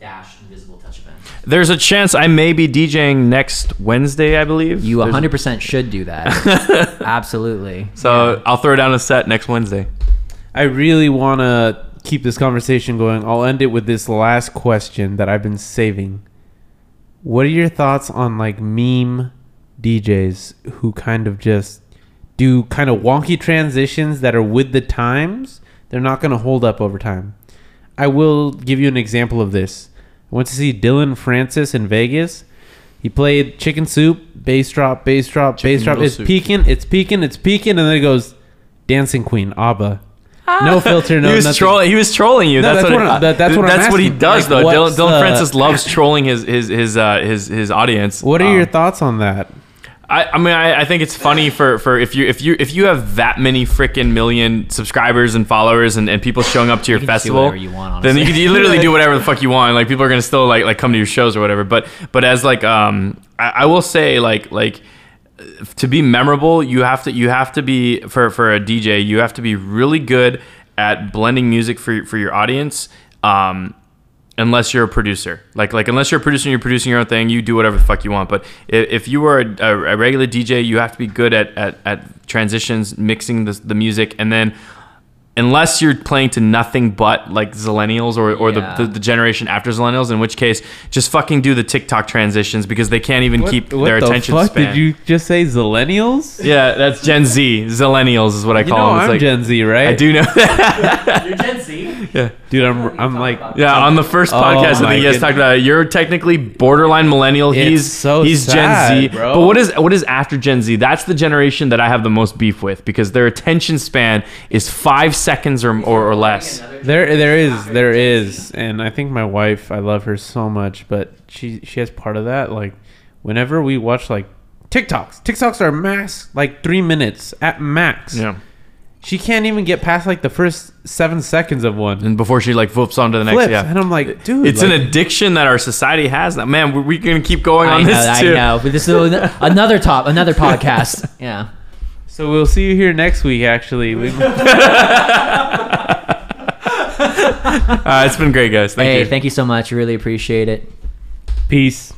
Speaker 3: dash invisible touch event.
Speaker 2: There's a chance I may be DJing next Wednesday, I believe.
Speaker 3: You
Speaker 2: There's-
Speaker 3: 100% should do that. Absolutely.
Speaker 2: So
Speaker 3: Yeah.
Speaker 2: I'll throw down a set next Wednesday.
Speaker 1: I really want to keep this conversation going. I'll end it with this last question that I've been saving. What are your thoughts on like meme DJs who kind of just do kind of wonky transitions that are with the times? They're not going to hold up over time. I will give you an example of this. I went to see Dillon Francis in Vegas. He played chicken soup, bass drop, bass drop, bass drop. It's
Speaker 2: soup.
Speaker 1: peaking, it's peaking, it's peaking, and then it goes Dancing Queen, ABBA. No filter, no
Speaker 2: he was
Speaker 1: nothing.
Speaker 2: trolling. He was trolling you.
Speaker 1: No,
Speaker 2: that's,
Speaker 1: that's
Speaker 2: what.
Speaker 1: what I'm- that- that's what I'm
Speaker 2: that's what he does,
Speaker 1: Like,
Speaker 2: though.
Speaker 1: Dillon,
Speaker 2: Dillon
Speaker 1: the-
Speaker 2: Francis loves trolling his his his uh, his his audience.
Speaker 1: What are your
Speaker 2: Um,
Speaker 1: thoughts on that?
Speaker 2: I, I mean, I, I think it's funny for, for if you if you if you have that many freaking million subscribers and followers and, and people showing up to your
Speaker 3: You can just do
Speaker 2: festival,
Speaker 3: you want,
Speaker 2: then you, can- you literally do whatever the fuck you want. Like people are gonna still like like come to your shows or whatever. But but as like um, I, I will say like like to be memorable, you have to you have to be for for a DJ, you have to be really good at blending music for for your audience. Um, unless you're a producer, like like unless you're a producer and you're producing your own thing, you do whatever the fuck you want. But if, if you were a, a, a regular DJ, you have to be good at at, at transitions, mixing the the music, and then. Unless you're playing to nothing but like Zillennials or, or
Speaker 3: Yeah.
Speaker 2: the, the, the generation after Zillennials, in which case just fucking do the TikTok transitions because they can't even keep
Speaker 1: what
Speaker 2: their
Speaker 1: the
Speaker 2: attention
Speaker 1: fuck
Speaker 2: span.
Speaker 1: did you just say? Zillennials?
Speaker 2: Yeah, that's Gen Z. Zillennials is what I
Speaker 1: You
Speaker 2: call
Speaker 1: know
Speaker 2: them. It's
Speaker 1: I'm
Speaker 2: like,
Speaker 1: Gen Z, right?
Speaker 2: I do know that.
Speaker 3: You're Gen Z.
Speaker 2: yeah.
Speaker 1: Dude, I'm I'm like
Speaker 2: Yeah, on the first
Speaker 1: Oh
Speaker 2: podcast, I
Speaker 1: my
Speaker 2: think you guys talked about it. You're technically borderline millennial.
Speaker 1: It's
Speaker 2: he's
Speaker 1: so
Speaker 2: he's
Speaker 1: sad,
Speaker 2: Gen Z.
Speaker 1: bro.
Speaker 2: But what is what is after Gen Z? That's the generation that I have the most beef with because their attention span is five seconds or or, or less.
Speaker 1: there there is there is, and I think my wife, I love her so much, but she she has part of that. Like whenever we watch like TikToks, TikToks are max like three minutes at max.
Speaker 2: Yeah.
Speaker 1: She can't even get past like the first seven seconds of one.
Speaker 2: And before she like flips on to the next,
Speaker 1: Flips,
Speaker 2: yeah.
Speaker 1: and I'm like, dude,
Speaker 2: It's
Speaker 1: like,
Speaker 2: an addiction that our society has. Now, man, we're, we gonna keep going
Speaker 3: I
Speaker 2: on
Speaker 3: know,
Speaker 2: this
Speaker 3: I
Speaker 2: too.
Speaker 3: know. But this is another top, another podcast. Yeah.
Speaker 1: So we'll see you here next week. Actually,
Speaker 2: Uh, it's been great, guys. Thank
Speaker 3: hey,
Speaker 2: you.
Speaker 3: thank you so much. Really appreciate it.
Speaker 1: peace.